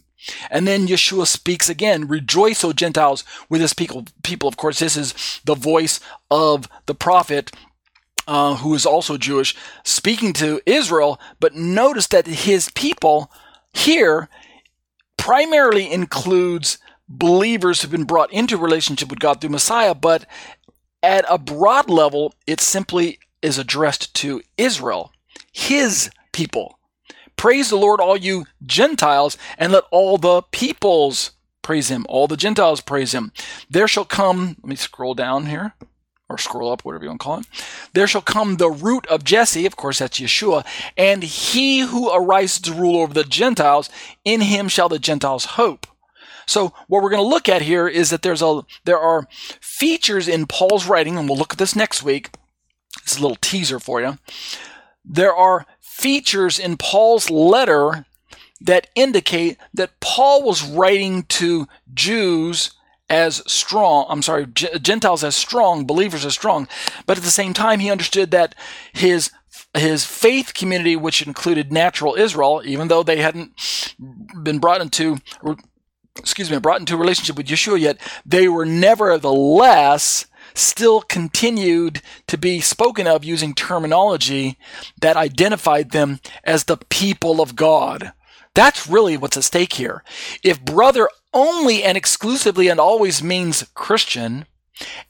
And then Yeshua speaks again, rejoice, O Gentiles, with his people. People, of course, this is the voice of the prophet uh, who is also Jewish, speaking to Israel. But notice that his people here primarily includes believers who've been brought into relationship with God through Messiah, but at a broad level, it simply is addressed to Israel, his people. Praise the Lord, all you Gentiles, and let all the peoples praise him. All the Gentiles praise him. There shall come, let me scroll down here, or scroll up, whatever you want to call it. There shall come the root of Jesse, of course, that's Yeshua, and he who arises to rule over the Gentiles, in him shall the Gentiles hope. So what we're going to look at here is that there's a there are features in Paul's writing, and we'll look at this next week. It's a little teaser for you. There are features in Paul's letter that indicate that Paul was writing to Jews as strong, I'm sorry, Gentiles as strong, believers as strong, but at the same time, he understood that his his faith community, which included natural Israel, even though they hadn't been brought into, excuse me, brought into a relationship with Yeshua yet, they were nevertheless still continued to be spoken of using terminology that identified them as the people of God. That's really what's at stake here. If brother only and exclusively and always means Christian,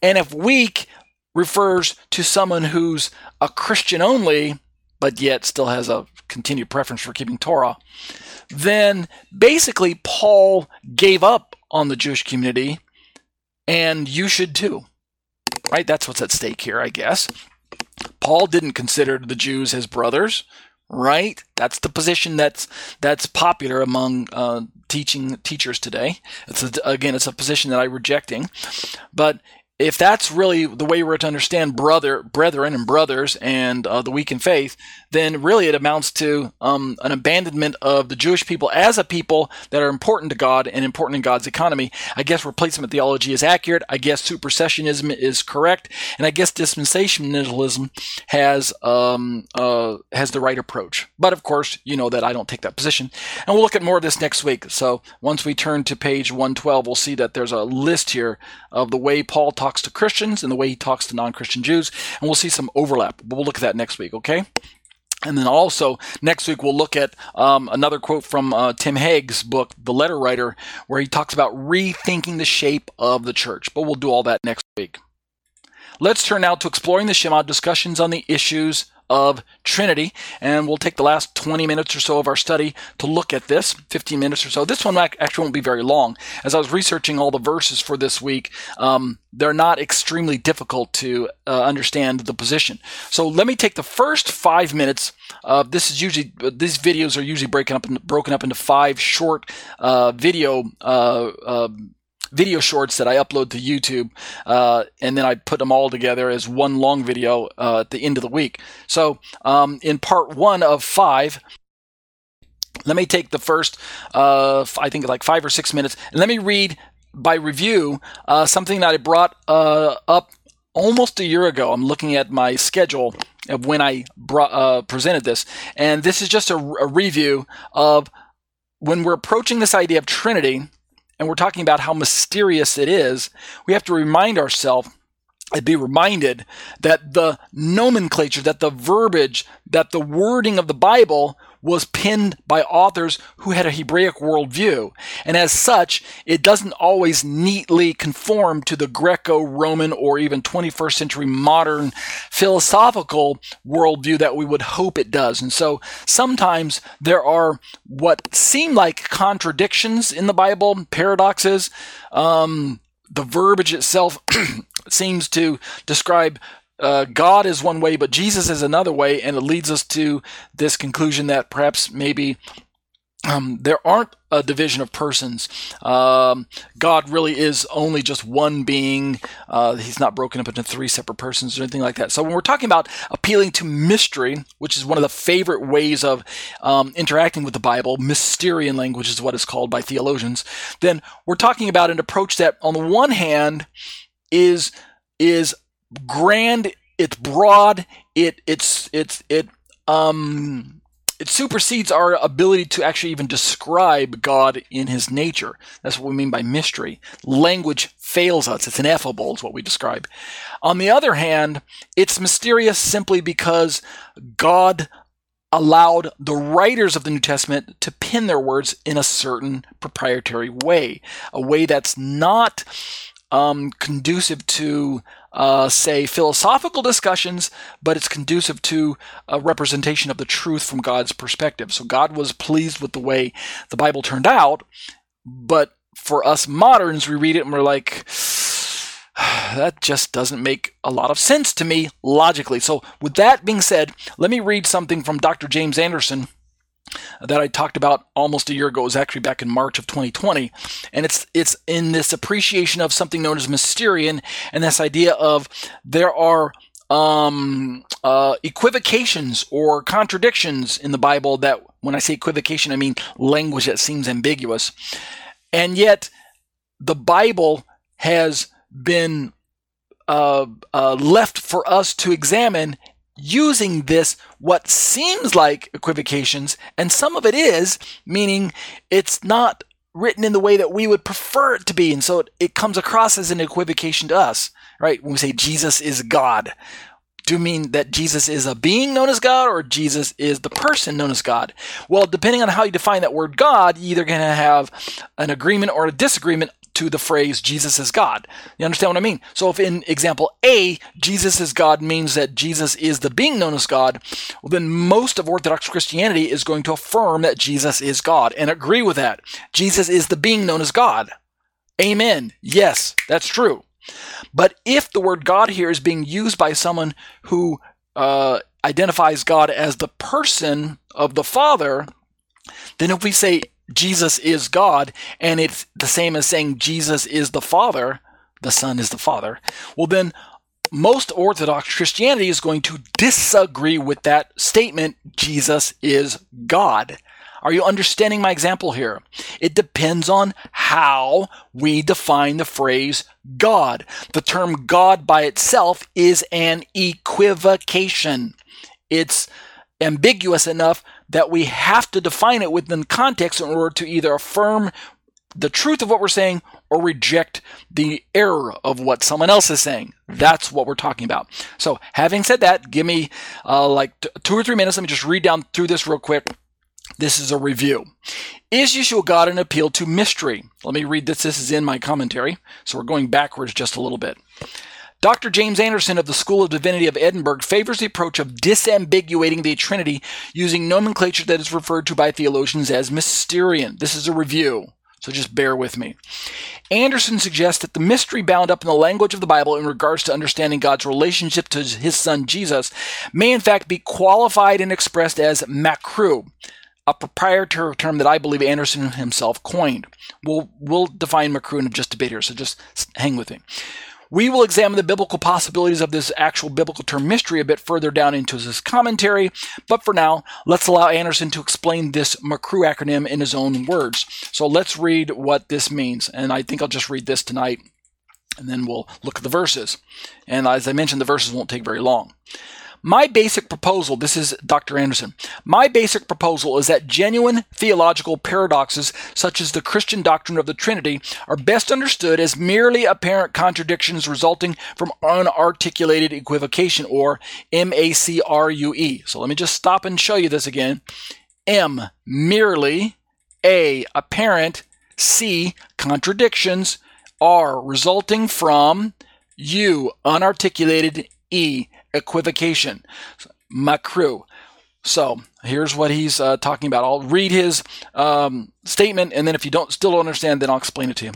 and if weak refers to someone who's a Christian only, but yet still has a continued preference for keeping Torah, then basically Paul gave up on the Jewish community, and you should too right? That's what's at stake here, I guess. Paul didn't consider the Jews his brothers, right? That's the position that's that's popular among uh, teaching teachers today. It's a, again, it's a position that I'm rejecting, but if that's really the way we're to understand brother, brethren, and brothers, and uh, the weak in faith, then really it amounts to um, an abandonment of the Jewish people as a people that are important to God and important in God's economy. I guess replacement theology is accurate. I guess supersessionism is correct, and I guess dispensationalism has um, uh, has the right approach. But of course, you know that I don't take that position, and we'll look at more of this next week. So once we turn to page 112, we'll see that there's a list here of the way Paul talks to Christians and the way he talks to non-Christian Jews, and we'll see some overlap. But we'll look at that next week. Okay. And then also next week we'll look at um, another quote from uh, Tim Hegg's book, The Letter Writer, where he talks about rethinking the shape of the church. But we'll do all that next week. Let's turn now to exploring the Shema discussions on the issues of Trinity. And we'll take the last 20 minutes or so of our study to look at this, 15 minutes or so. This one actually won't be very long. As I was researching all the verses for this week, um, they're not extremely difficult to uh, understand the position. So let me take the first five minutes. Uh, this is usually these videos are usually breaking up broken up into five short uh, video uh, um, video shorts that I upload to YouTube, uh, and then I put them all together as one long video uh, at the end of the week. So, um, in part one of five, let me take the first, uh, I think like five or six minutes, and let me read by review uh, something that I brought uh, up almost a year ago. I'm looking at my schedule of when I brought, uh, presented this, and this is just a, a review of when we're approaching this idea of Trinity and we're talking about how mysterious it is, we have to remind ourselves and be reminded that the nomenclature, that the verbiage, that the wording of the Bible was penned by authors who had a Hebraic worldview. And as such, it doesn't always neatly conform to the Greco Roman or even 21st century modern philosophical worldview that we would hope it does. And so sometimes there are what seem like contradictions in the Bible, paradoxes. Um, the verbiage itself seems to describe uh, God is one way, but Jesus is another way, and it leads us to this conclusion that perhaps maybe um, there aren't a division of persons. Um, God really is only just one being. Uh, he's not broken up into three separate persons or anything like that. So when we're talking about appealing to mystery, which is one of the favorite ways of um, interacting with the Bible, Mysterian language is what it's called by theologians. Then we're talking about an approach that, on the one hand, is is grand, it's broad, it it's it's it um it supersedes our ability to actually even describe God in his nature. That's what we mean by mystery. Language fails us. It's ineffable, is what we describe. On the other hand, it's mysterious simply because God allowed the writers of the New Testament to pin their words in a certain proprietary way, a way that's not um, conducive to, uh, say, philosophical discussions, but it's conducive to a representation of the truth from God's perspective. So God was pleased with the way the Bible turned out, but for us moderns, we read it and we're like, that just doesn't make a lot of sense to me logically. So, with that being said, let me read something from Dr. James Anderson that I talked about almost a year ago. It was actually back in March of 2020, and it's it's in this appreciation of something known as Mysterian, and this idea of there are um, uh, equivocations or contradictions in the Bible. That when I say equivocation, I mean language that seems ambiguous, and yet the Bible has been uh, uh, left for us to examine using this what seems like equivocations, and some of it is, meaning it's not written in the way that we would prefer it to be, and so it, comes across as an equivocation to us, right? When we say Jesus is God, do you mean that Jesus is a being known as God or Jesus is the person known as God? Well, depending on how you define that word God, you're either going to have an agreement or a disagreement to the phrase Jesus is God. You understand what I mean? So if in example A, Jesus is God means that Jesus is the being known as God, well, then most of Orthodox Christianity is going to affirm that Jesus is God and agree with that. Jesus is the being known as God. Amen. Yes, that's true. But if the word God here is being used by someone who uh, identifies God as the person of the Father, then if we say Jesus is God, and it's the same as saying Jesus is the Father, the Son is the Father, well, then most Orthodox Christianity is going to disagree with that statement Jesus is God. Are you understanding my example here? It depends on how we define the phrase God. The term God by itself is an equivocation. It's ambiguous enough that we have to define it within context in order to either affirm the truth of what we're saying or reject the error of what someone else is saying. That's what we're talking about. So, having said that, give me uh, like t- two or three minutes. Let me just read down through this real quick. This is a review. Is Yeshua God an appeal to mystery? Let me read this. This is in my commentary. So, we're going backwards just a little bit. Dr. James Anderson of the School of Divinity of Edinburgh favors the approach of disambiguating the Trinity using nomenclature that is referred to by theologians as Mysterian. This is a review, so just bear with me. Anderson suggests that the mystery bound up in the language of the Bible in regards to understanding God's relationship to his son Jesus may in fact be qualified and expressed as MACRUE, a proprietary term that I believe Anderson himself coined. We'll, we'll define MACRUE in just a bit here, so just hang with me. We will examine the biblical possibilities of this actual biblical term mystery a bit further down into his commentary, but for now, let's allow Anderson to explain this MACRUE acronym in his own words. So let's read what this means, and I think I'll just read this tonight, and then we'll look at the verses. And as I mentioned, the verses won't take very long. My basic proposal, this is Dr. Anderson, my basic proposal is that genuine theological paradoxes, such as the Christian doctrine of the Trinity, are best understood as merely apparent contradictions resulting from unarticulated equivocation, or M A C R U E. So let me just stop and show you this again. M, merely, A, apparent, C, contradictions, R, resulting from, U, unarticulated, E, equivocation. MACRUE. So here's what he's uh, talking about. I'll read his um, statement, and then if you don't still don't understand, then I'll explain it to you.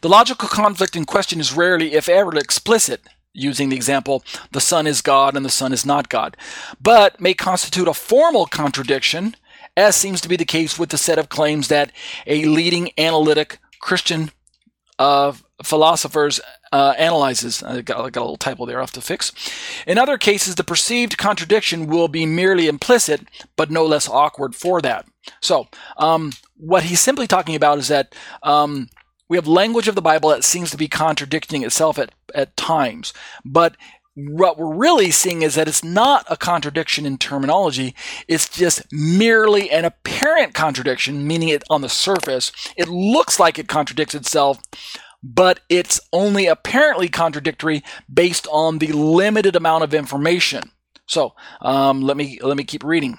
The logical conflict in question is rarely, if ever, explicit, using the example, the Son is God and the Son is not God, but may constitute a formal contradiction, as seems to be the case with the set of claims that a leading analytic Christian uh, philosophers uh, analyzes. I got, I got, a little typo there, off to fix. In other cases, the perceived contradiction will be merely implicit, but no less awkward for that. So, um, what he's simply talking about is that um, we have language of the Bible that seems to be contradicting itself at, at times, but what we're really seeing is that it's not a contradiction in terminology. It's just merely an apparent contradiction, meaning it on the surface. It looks like it contradicts itself, but it's only apparently contradictory based on the limited amount of information. So um, let me let me keep reading.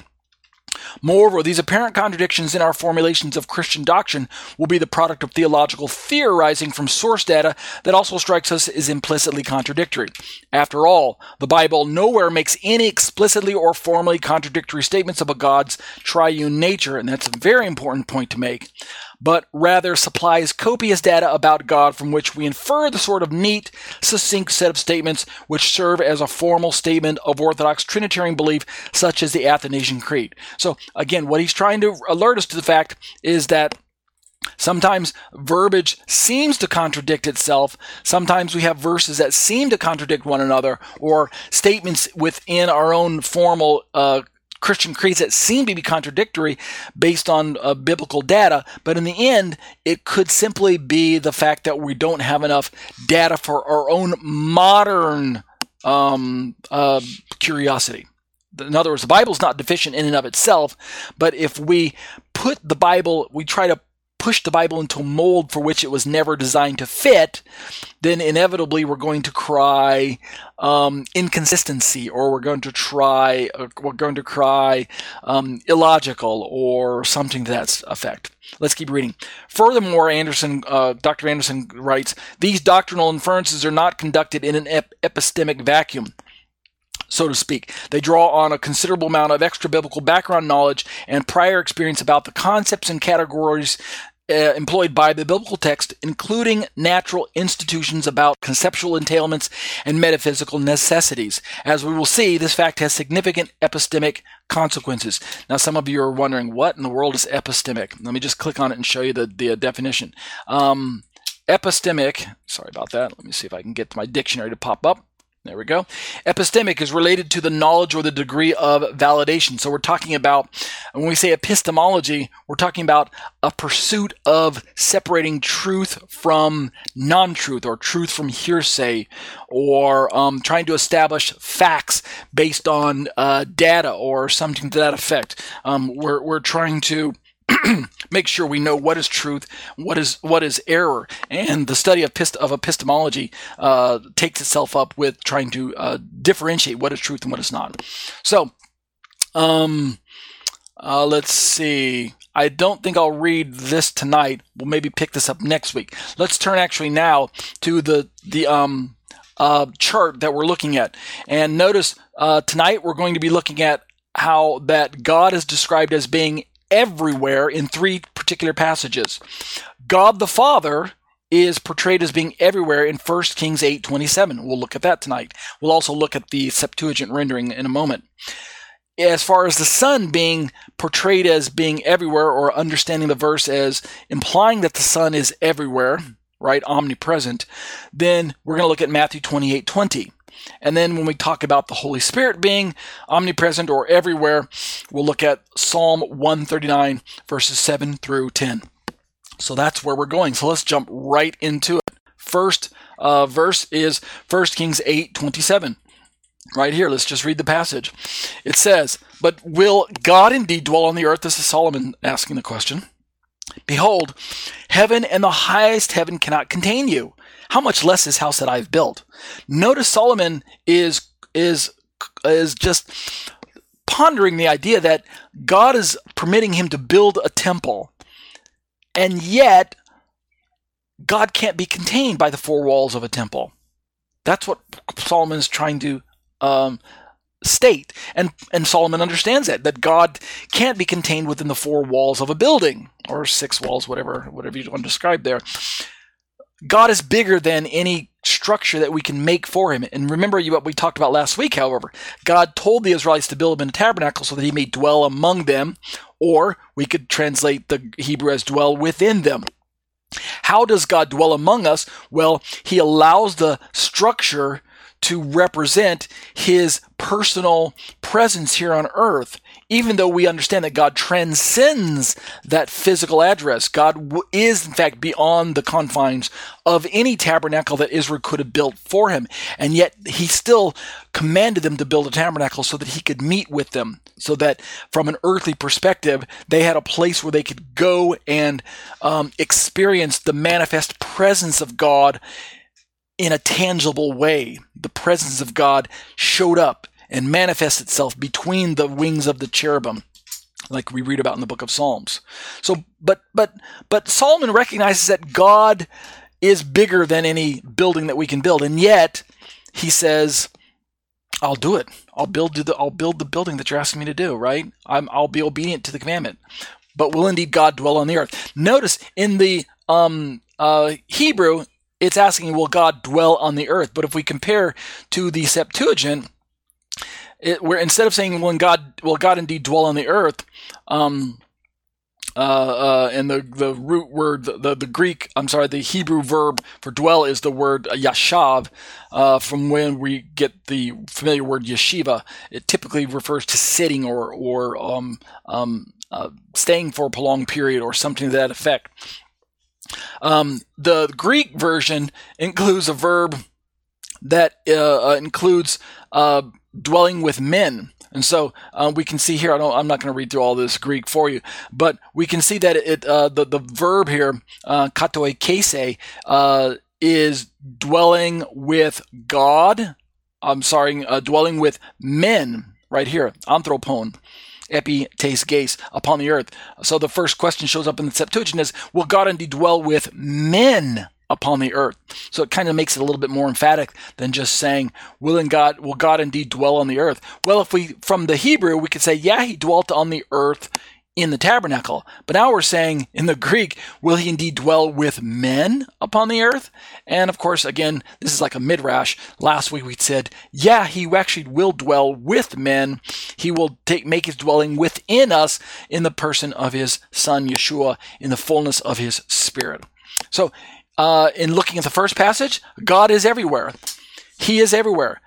Moreover, these apparent contradictions in our formulations of Christian doctrine will be the product of theological theorizing from source data that also strikes us as implicitly contradictory. After all, the Bible nowhere makes any explicitly or formally contradictory statements of a God's triune nature, and that's a very important point to make but rather supplies copious data about God from which we infer the sort of neat, succinct set of statements which serve as a formal statement of Orthodox Trinitarian belief, such as the Athanasian Creed. So, again, what he's trying to alert us to the fact is that Sometimes verbiage seems to contradict itself. Sometimes we have verses that seem to contradict one another, or statements within our own formal uh, Christian creeds that seem to be contradictory based on uh, biblical data, but in the end, it could simply be the fact that we don't have enough data for our own modern um, uh, curiosity. In other words, the Bible is not deficient in and of itself, but if we put the Bible, we try to push the Bible into a mold for which it was never designed to fit, then inevitably we're going to cry um, inconsistency, or we're going to try, uh, we're going to cry um, illogical, or something to that effect. Let's keep reading. Furthermore, Anderson, uh, Dr. Anderson writes, these doctrinal inferences are not conducted in an ep- epistemic vacuum so to speak. They draw on a considerable amount of extra biblical background knowledge and prior experience about the concepts and categories uh, employed by the biblical text, including natural institutions about conceptual entailments and metaphysical necessities. As we will see, this fact has significant epistemic consequences. Now, some of you are wondering, what in the world is epistemic? Let me just click on it and show you the, the uh, definition. Um, epistemic, sorry about that. Let me see if I can get my dictionary to pop up. There we go. Epistemic is related to the knowledge or the degree of validation. So we're talking about, when we say epistemology, we're talking about a pursuit of separating truth from non truth or truth from hearsay or um, trying to establish facts based on uh, data or something to that effect. Um, we're, we're trying to make sure we know what is truth, what is what is error, and the study of, pist- of epistemology uh, takes itself up with trying to uh, differentiate what is truth and what is not. So, um, uh, let's see. I don't think I'll read this tonight. We'll maybe pick this up next week. Let's turn actually now to the the um, uh, chart that we're looking at, and notice uh, tonight we're going to be looking at how that God is described as being everywhere in three particular passages. God the Father is portrayed as being everywhere in 1 Kings 8:27. We'll look at that tonight. We'll also look at the Septuagint rendering in a moment. as far as the Son being portrayed as being everywhere, or understanding the verse as implying that the Son is everywhere, right, omnipresent, then we're going to look at Matthew 28 20. And then when we talk about the Holy Spirit being omnipresent or everywhere, we'll look at Psalm 139, verses 7 through 10. So that's where we're going. So let's jump right into it. First uh, verse is 1 Kings 8 27. Right here, let's just read the passage. It says, But will God indeed dwell on the earth? This is Solomon asking the question. Behold, heaven and the highest heaven cannot contain you. How much less this house that I've built? Notice Solomon is is is just pondering the idea that God is permitting him to build a temple, and yet God can't be contained by the four walls of a temple. That's what Solomon is trying to um, state, and and Solomon understands that that God can't be contained within the four walls of a building or six walls, whatever whatever you want to describe there. God is bigger than any structure that we can make for him. And remember what we talked about last week, however. God told the Israelites to build him a tabernacle so that he may dwell among them, or we could translate the Hebrew as dwell within them. How does God dwell among us? Well, he allows the structure to represent his personal presence here on earth even though we understand that God transcends that physical address. God is, in fact, beyond the confines of any tabernacle that Israel could have built for him. And yet he still commanded them to build a tabernacle so that he could meet with them, so that from an earthly perspective, they had a place where they could go and um, experience the manifest presence of God in a tangible way. The presence of God showed up and manifests itself between the wings of the cherubim like we read about in the book of Psalms. So but but but Solomon recognizes that God is bigger than any building that we can build and yet he says I'll do it. I'll build the I'll build the building that you're asking me to do, right? I'm I'll be obedient to the commandment. But will indeed God dwell on the earth? Notice in the um, uh, Hebrew, it's asking, will God dwell on the earth? But if we compare to the Septuagint, it, where instead of saying when God will God indeed dwell on the earth, um, uh, uh, and the, the root word, the, the, the, Greek, I'm sorry, the Hebrew verb for dwell is the word yashav, uh, from when we get the familiar word yeshiva. It typically refers to sitting or, or um, um, uh, staying for a prolonged period or something to that effect. Um, the Greek version includes a verb that uh, uh, includes dwelling with men. And so uh, we can see here. I I'm not going to read through all this Greek for you, but we can see that it uh, the the verb here, uh, katoikesei, uh, is dwelling with God. I'm sorry, uh, dwelling with men. Right here, anthropon epi tes ges upon the earth. So the first question shows up in the Septuagint is, will God indeed dwell with men upon the earth. So it kind of makes it a little bit more emphatic than just saying, will God will God indeed dwell on the earth? Well, if we from the Hebrew we could say, yeah, he dwelt on the earth in the tabernacle. But now we're saying in the Greek, will he indeed dwell with men upon the earth? And of course, again, this is like a midrash. Last week we said, yeah, he actually will dwell with men. He will take make his dwelling within us in the person of his son Yeshua in the fullness of his spirit. So uh, in looking at the first passage, God is everywhere. He is everywhere.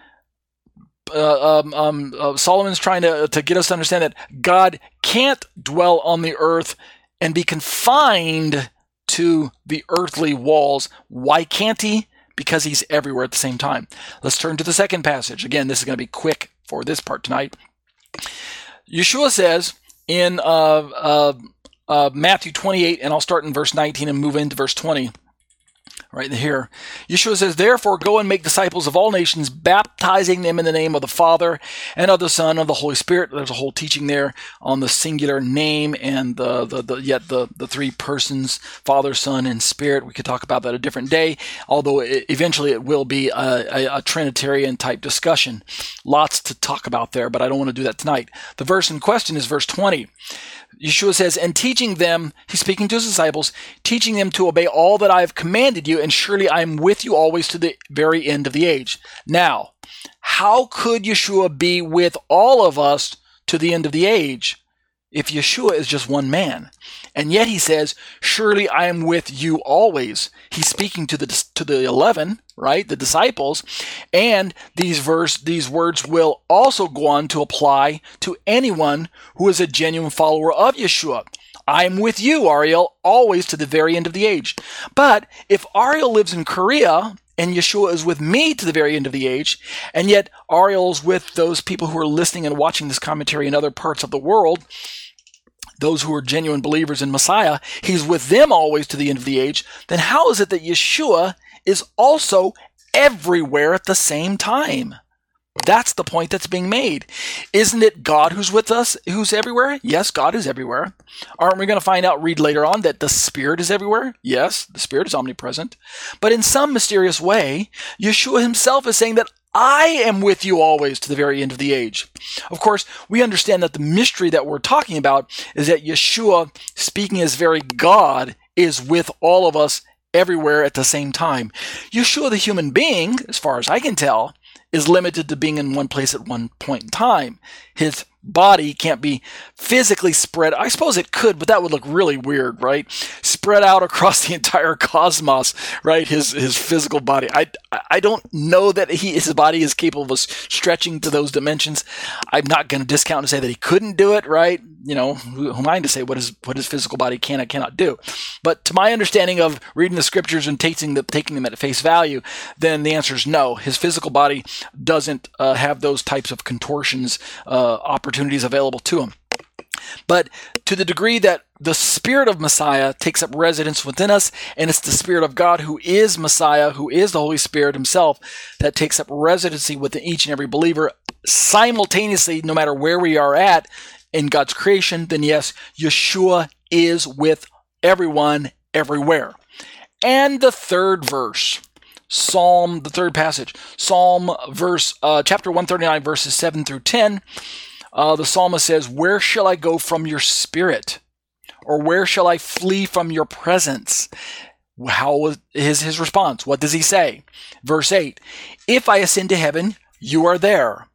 Uh, um, um, uh, Solomon's trying to, to get us to understand that God can't dwell on the earth and be confined to the earthly walls. Why can't he? Because he's everywhere at the same time. Let's turn to the second passage. Again, this is going to be quick for this part tonight. Yeshua says in uh, uh, uh Matthew 28, and I'll start in verse 19 and move into verse 20 right here. Yeshua says, Therefore, go and make disciples of all nations, baptizing them in the name of the Father and of the Son and of the Holy Spirit. There's a whole teaching there on the singular name and the, the, the yet the, the three persons, Father, Son, and Spirit. We could talk about that a different day, although it, eventually it will be a, a, a Trinitarian type discussion. Lots to talk about there, but I don't want to do that tonight. The verse in question is verse 20. Yeshua says, and teaching them, he's speaking to his disciples, teaching them to obey all that I have commanded you, and surely I am with you always to the very end of the age. Now, how could Yeshua be with all of us to the end of the age if Yeshua is just one man. And yet he says, "Surely I am with you always." He's speaking to the to the 11, right? The disciples. And these verse these words will also go on to apply to anyone who is a genuine follower of Yeshua. I'm with you, Ariel, always to the very end of the age. But if Ariel lives in Korea and Yeshua is with me to the very end of the age, and yet Ariel's with those people who are listening and watching this commentary in other parts of the world, those who are genuine believers in Messiah, he's with them always to the end of the age, then how is it that Yeshua is also everywhere at the same time? That's the point that's being made. Isn't it God who's with us, who's everywhere? Yes, God is everywhere. Aren't we going to find out, read later on, that the Spirit is everywhere? Yes, the Spirit is omnipresent. But in some mysterious way, Yeshua himself is saying that I am with you always to the very end of the age. Of course, we understand that the mystery that we're talking about is that Yeshua, speaking as very God, is with all of us everywhere at the same time. Yeshua, the human being, as far as I can tell, is limited to being in one place at one point in time. His body can't be physically spread. I suppose it could, but that would look really weird, right? Spread out across the entire cosmos, right? His his physical body. I I don't know that he his body is capable of stretching to those dimensions. I'm not going to discount and say that he couldn't do it, right? You know, who, am I to say what his what his physical body can and cannot do? But to my understanding of reading the scriptures and taking the taking them at face value, then the answer is no. His physical body doesn't uh, have those types of contortions uh, opportunities available to him. But to the degree that the Spirit of Messiah takes up residence within us, and it's the Spirit of God who is Messiah, who is the Holy Spirit Himself, that takes up residency within each and every believer simultaneously, no matter where we are at in God's creation, then yes, Yeshua is with everyone, everywhere. And the third verse. Psalm, the third passage, Psalm verse, uh, chapter 139, verses 7 through 10 uh, the psalmist says, Where shall I go from your spirit? Or where shall I flee from your presence? How his, his response? What does he say? Verse 8 If I ascend to heaven, you are there.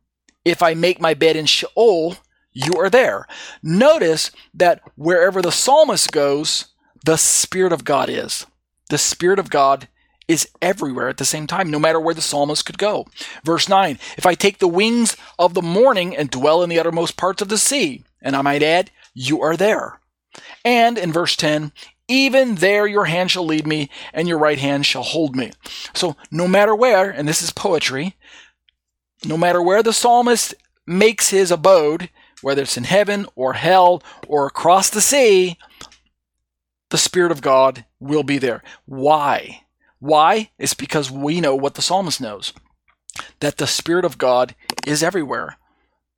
If I make my bed in Sheol, you are there. Notice that wherever the psalmist goes, the Spirit of God is. The Spirit of God is everywhere at the same time, no matter where the psalmist could go. Verse 9 If I take the wings of the morning and dwell in the uttermost parts of the sea, and I might add, you are there. And in verse 10, even there your hand shall lead me, and your right hand shall hold me. So, no matter where, and this is poetry, no matter where the psalmist makes his abode, whether it's in heaven or hell or across the sea, the Spirit of God will be there. Why? Why? It's because we know what the psalmist knows that the Spirit of God is everywhere.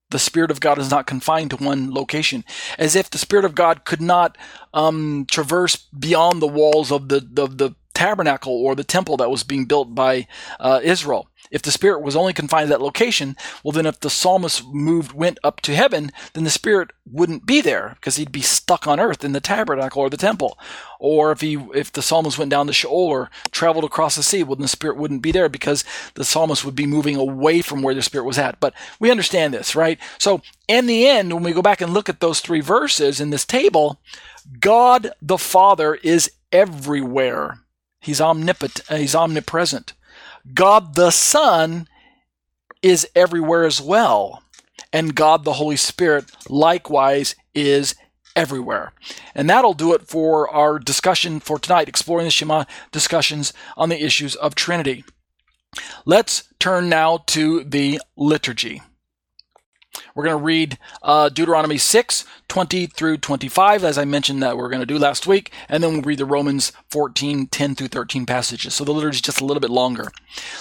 The Spirit of God is not confined to one location, as if the Spirit of God could not um, traverse beyond the walls of the, the, the tabernacle or the temple that was being built by uh, Israel. If the Spirit was only confined to that location, well, then if the psalmist moved, went up to heaven, then the Spirit wouldn't be there because he'd be stuck on earth in the tabernacle or the temple. Or if he, if the psalmist went down to Sheol or traveled across the sea, well, then the Spirit wouldn't be there because the psalmist would be moving away from where the Spirit was at. But we understand this, right? So in the end, when we go back and look at those three verses in this table, God the Father is everywhere. He's omnipotent. He's omnipresent. God the Son is everywhere as well. And God the Holy Spirit likewise is everywhere. And that'll do it for our discussion for tonight, exploring the Shema discussions on the issues of Trinity. Let's turn now to the liturgy. We're going to read uh, Deuteronomy 6, 20 through 25, as I mentioned that we are going to do last week, and then we'll read the Romans 14, 10 through 13 passages. So the liturgy is just a little bit longer.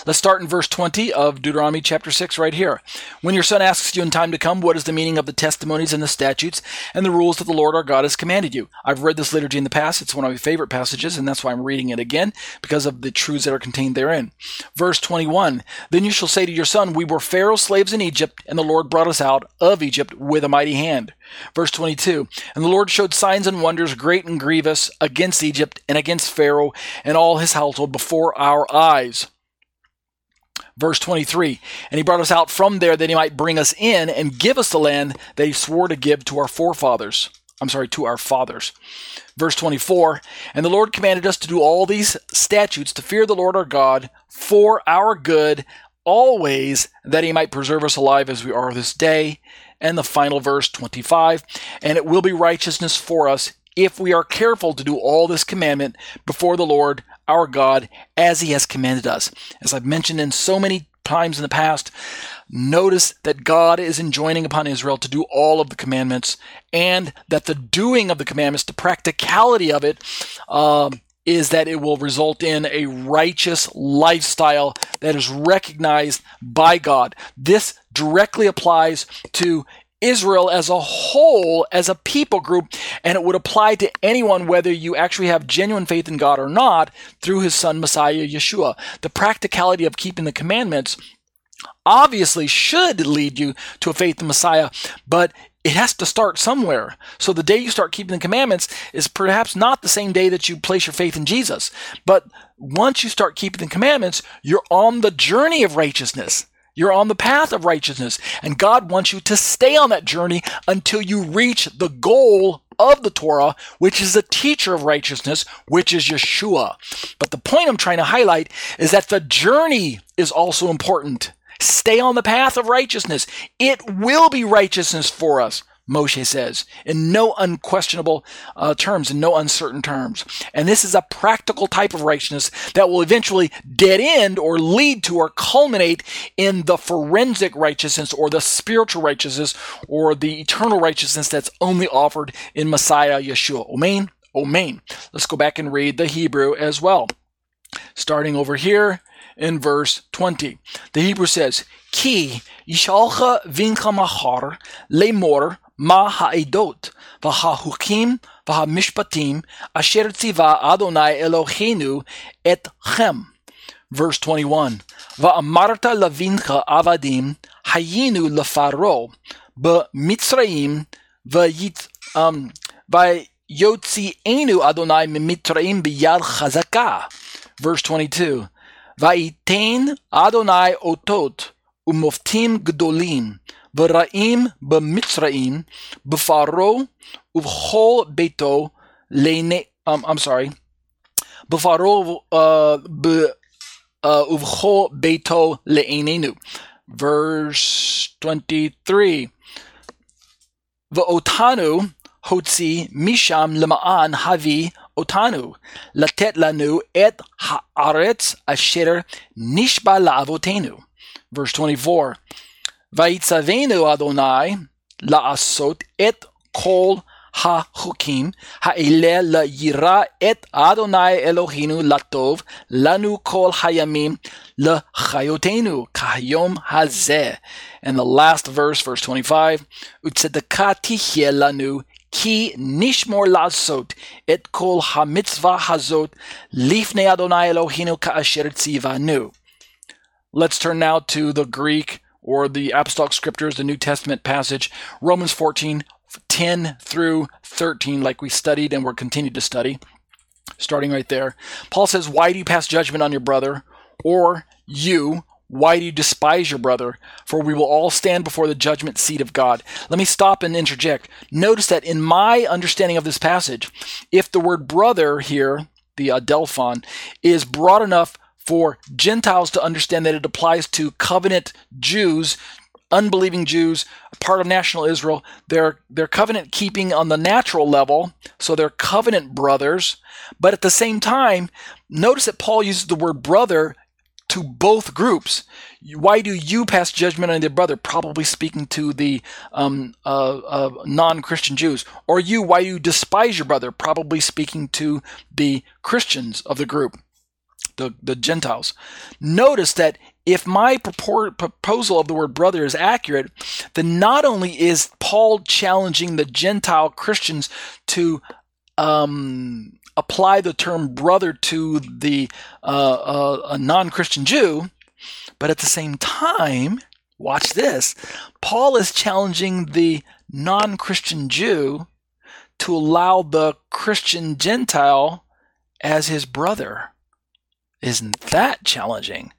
Let's start in verse 20 of Deuteronomy chapter 6 right here. When your son asks you in time to come, what is the meaning of the testimonies and the statutes and the rules that the Lord our God has commanded you? I've read this liturgy in the past. It's one of my favorite passages, and that's why I'm reading it again, because of the truths that are contained therein. Verse 21, Then you shall say to your son, We were Pharaoh's slaves in Egypt, and the Lord brought us out of Egypt with a mighty hand. Verse 22 And the Lord showed signs and wonders great and grievous against Egypt and against Pharaoh and all his household before our eyes. Verse 23 And he brought us out from there that he might bring us in and give us the land that he swore to give to our forefathers. I'm sorry, to our fathers. Verse 24 And the Lord commanded us to do all these statutes to fear the Lord our God for our good always, that he might preserve us alive as we are this day. And the final verse 25 And it will be righteousness for us if we are careful to do all this commandment before the Lord our God as he has commanded us. As I've mentioned in so many times in the past, notice that God is enjoining upon Israel to do all of the commandments and that the doing of the commandments, the practicality of it, um, is that it will result in a righteous lifestyle that is recognized by God. This directly applies to Israel as a whole, as a people group, and it would apply to anyone whether you actually have genuine faith in God or not through his son Messiah Yeshua. The practicality of keeping the commandments obviously should lead you to a faith in Messiah, but it has to start somewhere. So the day you start keeping the commandments is perhaps not the same day that you place your faith in Jesus. But once you start keeping the commandments, you're on the journey of righteousness. You're on the path of righteousness, and God wants you to stay on that journey until you reach the goal of the Torah, which is the teacher of righteousness, which is Yeshua. But the point I'm trying to highlight is that the journey is also important. Stay on the path of righteousness. It will be righteousness for us. Moshe says, in no unquestionable uh, terms, in no uncertain terms. And this is a practical type of righteousness that will eventually dead end or lead to or culminate in the forensic righteousness or the spiritual righteousness or the eternal righteousness that's only offered in Messiah Yeshua. Amen? Amen. Let's go back and read the Hebrew as well. Starting over here in verse 20. The Hebrew says, Ki yishalcha vincha machar lemor ma ha'idot v'ha mishpatim asher tziva Adonai Eloheinu et chem." Verse 21. Va'amarta lavincha avadim hayinu lefaro b'mitzraim v'yit... Um, Yotzienu Adonai mimitraim biyad chazaka." Verse 22. וייתן אדוני אותות ומופתים גדולים ורעים במצרים, בפרעה ובכל ביתו לעיני, um, I'm sorry, בפרעה uh, ובכל ביתו לעינינו. Verse 23 ואותנו הוציא משם למען הביא אותנו, לתת לנו את הארץ אשר נשבע לאבותינו. Verse 24 ויצוונו אדוני לעשות את כל החוקים האלה לירא את אדוני אלוהינו לטוב לנו כל הימים לחיותנו כהיום הזה. And the last verse, verse 25, וצדקה תהיה לנו כי נשמור לעשות את כל המצווה הזאת לפני אדוני אלוהינו כאשר ציוונו. Let's turn now to the Greek or the apostolic scriptures, the New Testament passage, Romans 14, 10 through 13, like we studied and we're continued to study, starting right there. Paul says, Why do you pass judgment on your brother? Or you, why do you despise your brother? For we will all stand before the judgment seat of God. Let me stop and interject. Notice that in my understanding of this passage, if the word brother here, the adelphon, is broad enough for Gentiles to understand that it applies to covenant Jews, unbelieving Jews, part of national Israel. They're, they're covenant keeping on the natural level, so they're covenant brothers. But at the same time, notice that Paul uses the word brother to both groups. Why do you pass judgment on your brother? Probably speaking to the um, uh, uh, non Christian Jews. Or you, why you despise your brother? Probably speaking to the Christians of the group the, the Gentiles. Notice that if my purport, proposal of the word brother is accurate, then not only is Paul challenging the Gentile Christians to um, apply the term brother to the uh, uh, a non-Christian Jew, but at the same time, watch this. Paul is challenging the non-Christian Jew to allow the Christian Gentile as his brother. Isn't that challenging?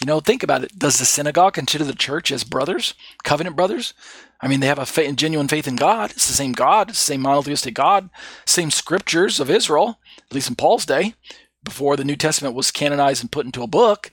You know, think about it. Does the synagogue consider the church as brothers, covenant brothers? I mean, they have a faith, genuine faith in God. It's the same God, it's the same monotheistic God, same scriptures of Israel, at least in Paul's day, before the New Testament was canonized and put into a book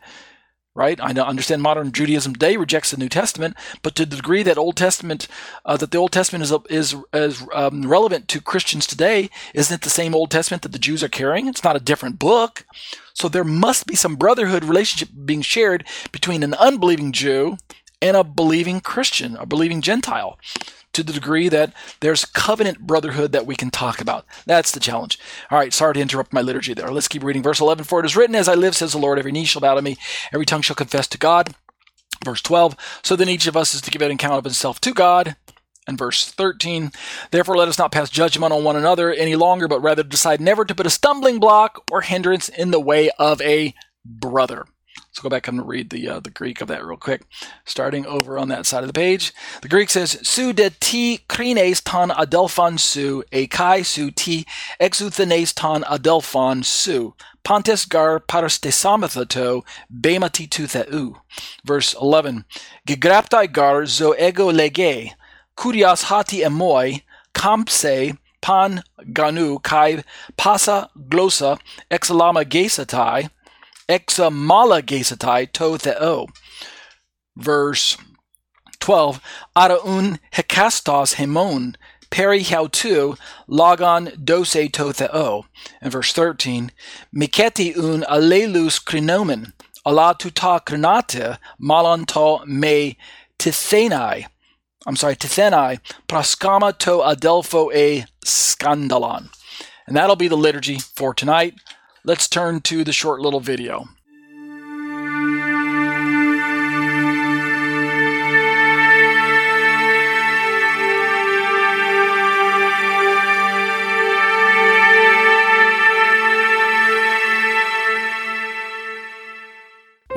right? I understand modern Judaism today rejects the New Testament, but to the degree that Old Testament, uh, that the Old Testament is is is um, relevant to Christians today, isn't it the same Old Testament that the Jews are carrying? It's not a different book. So there must be some brotherhood relationship being shared between an unbelieving Jew and a believing Christian, a believing Gentile to the degree that there's covenant brotherhood that we can talk about. That's the challenge. All right, sorry to interrupt my liturgy there. Let's keep reading. Verse 11 For it is written, As I live, says the Lord, every knee shall bow to me, every tongue shall confess to God. Verse 12 So then each of us is to give an account of himself to God. And verse 13, therefore let us not pass judgment on one another any longer, but rather decide never to put a stumbling block or hindrance in the way of a brother. Let's go back and read the uh, the Greek of that real quick. Starting over on that side of the page, the Greek says, "Su de ti krines ton adelphon su, e kai su ti exuthenes ton adelphon su, pantes gar parastesamathato bemati tu theu." Verse 11, "Gegraptai gar zo ego lege, kurias hati emoi, kampse pan ganu kai pasa glossa exalama gesatai." Examalagesatai to theo. Verse 12, araun hekastos hemon, peri tu logon dose to theo. And verse 13, miketi un alelus krinomen, ala tuta krinate malon to me tithenai. I'm sorry, tithenai, praskama to adelpho e scandalon. And that'll be the liturgy for tonight. Let's turn to the short little video.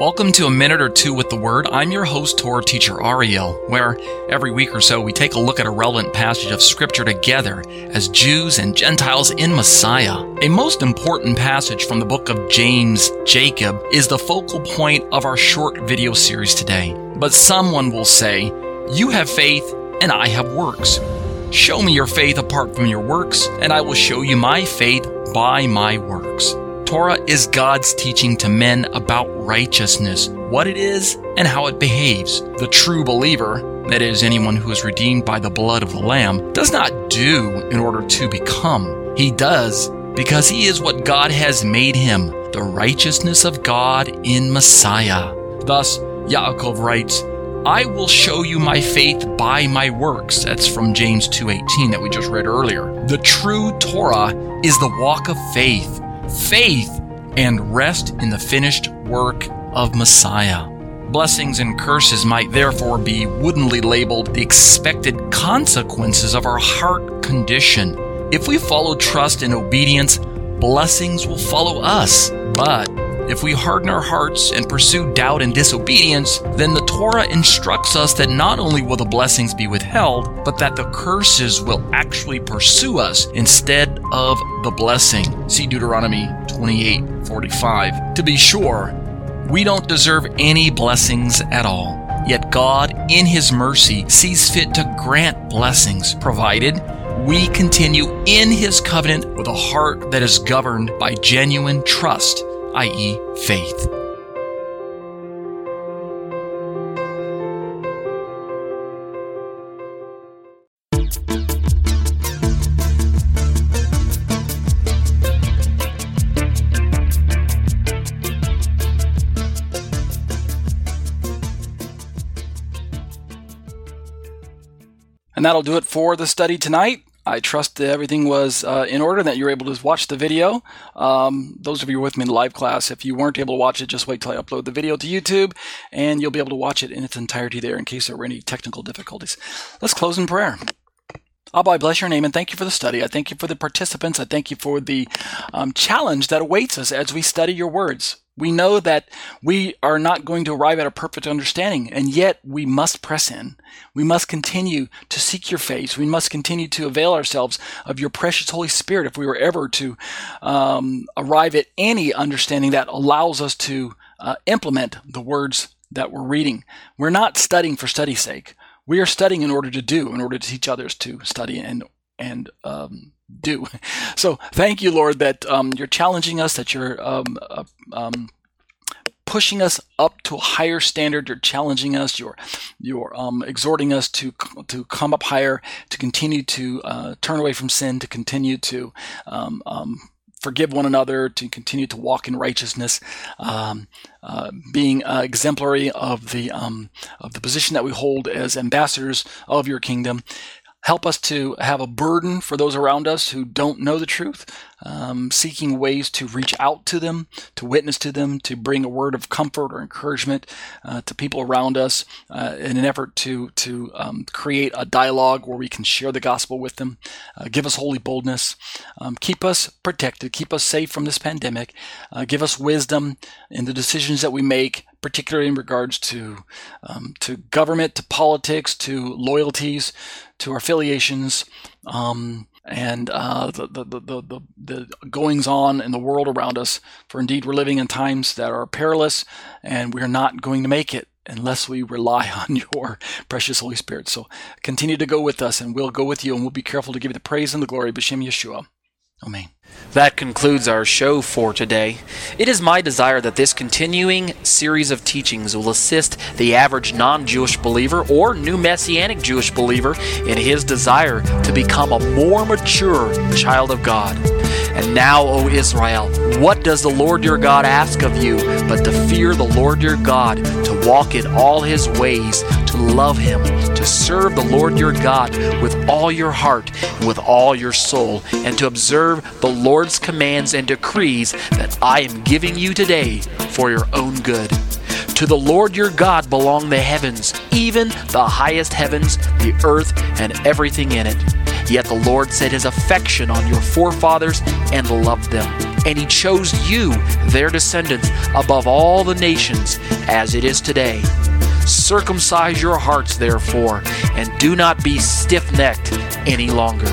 Welcome to A Minute or Two with the Word. I'm your host, Torah teacher Ariel, where every week or so we take a look at a relevant passage of Scripture together as Jews and Gentiles in Messiah. A most important passage from the book of James Jacob is the focal point of our short video series today. But someone will say, You have faith and I have works. Show me your faith apart from your works, and I will show you my faith by my works. Torah is God's teaching to men about righteousness, what it is, and how it behaves. The true believer, that is, anyone who is redeemed by the blood of the Lamb, does not do in order to become. He does because he is what God has made him, the righteousness of God in Messiah. Thus, Yaakov writes, I will show you my faith by my works. That's from James 2:18 that we just read earlier. The true Torah is the walk of faith faith, and rest in the finished work of Messiah. Blessings and curses might therefore be woodenly labeled the expected consequences of our heart condition. If we follow trust and obedience, blessings will follow us. But if we harden our hearts and pursue doubt and disobedience, then the Torah instructs us that not only will the blessings be withheld, but that the curses will actually pursue us instead of the blessing. See Deuteronomy 28:45. To be sure, we don't deserve any blessings at all. Yet God, in His mercy, sees fit to grant blessings, provided we continue in His covenant with a heart that is governed by genuine trust i.e., faith. And that'll do it for the study tonight. I trust that everything was uh, in order, that you were able to watch the video. Um, those of you with me in the live class, if you weren't able to watch it, just wait till I upload the video to YouTube, and you'll be able to watch it in its entirety there in case there were any technical difficulties. Let's close in prayer. Abba, I bless your name and thank you for the study. I thank you for the participants. I thank you for the um, challenge that awaits us as we study your words. We know that we are not going to arrive at a perfect understanding, and yet we must press in. We must continue to seek your face. We must continue to avail ourselves of your precious Holy Spirit if we were ever to um, arrive at any understanding that allows us to uh, implement the words that we're reading. We're not studying for study's sake. We are studying in order to do, in order to teach others to study and and um, do. So thank you, Lord, that um, you're challenging us, that you're um, uh, um, pushing us up to a higher standard. You're challenging us. You're you're um, exhorting us to to come up higher, to continue to uh, turn away from sin, to continue to um, um, forgive one another, to continue to walk in righteousness, um, uh, being uh, exemplary of the um, of the position that we hold as ambassadors of your kingdom. Help us to have a burden for those around us who don't know the truth, um, seeking ways to reach out to them, to witness to them, to bring a word of comfort or encouragement uh, to people around us uh, in an effort to, to um, create a dialogue where we can share the gospel with them. Uh, give us holy boldness. Um, keep us protected. Keep us safe from this pandemic. Uh, give us wisdom in the decisions that we make particularly in regards to um, to government, to politics, to loyalties, to our affiliations, um, and uh, the, the, the, the, the goings on in the world around us. For indeed, we're living in times that are perilous, and we're not going to make it unless we rely on your precious Holy Spirit. So continue to go with us, and we'll go with you, and we'll be careful to give you the praise and the glory. B'Shem Yeshua. Amen. That concludes our show for today. It is my desire that this continuing series of teachings will assist the average non Jewish believer or new Messianic Jewish believer in his desire to become a more mature child of God. And now, O Israel, what does the Lord your God ask of you but to fear the Lord your God, to walk in all his ways, to love him, to serve the Lord your God with all your heart and with all your soul, and to observe the Lord's commands and decrees that I am giving you today for your own good? To the Lord your God belong the heavens, even the highest heavens, the earth, and everything in it. Yet the Lord set his affection on your forefathers and loved them. And he chose you, their descendants, above all the nations, as it is today. Circumcise your hearts, therefore, and do not be stiff necked any longer.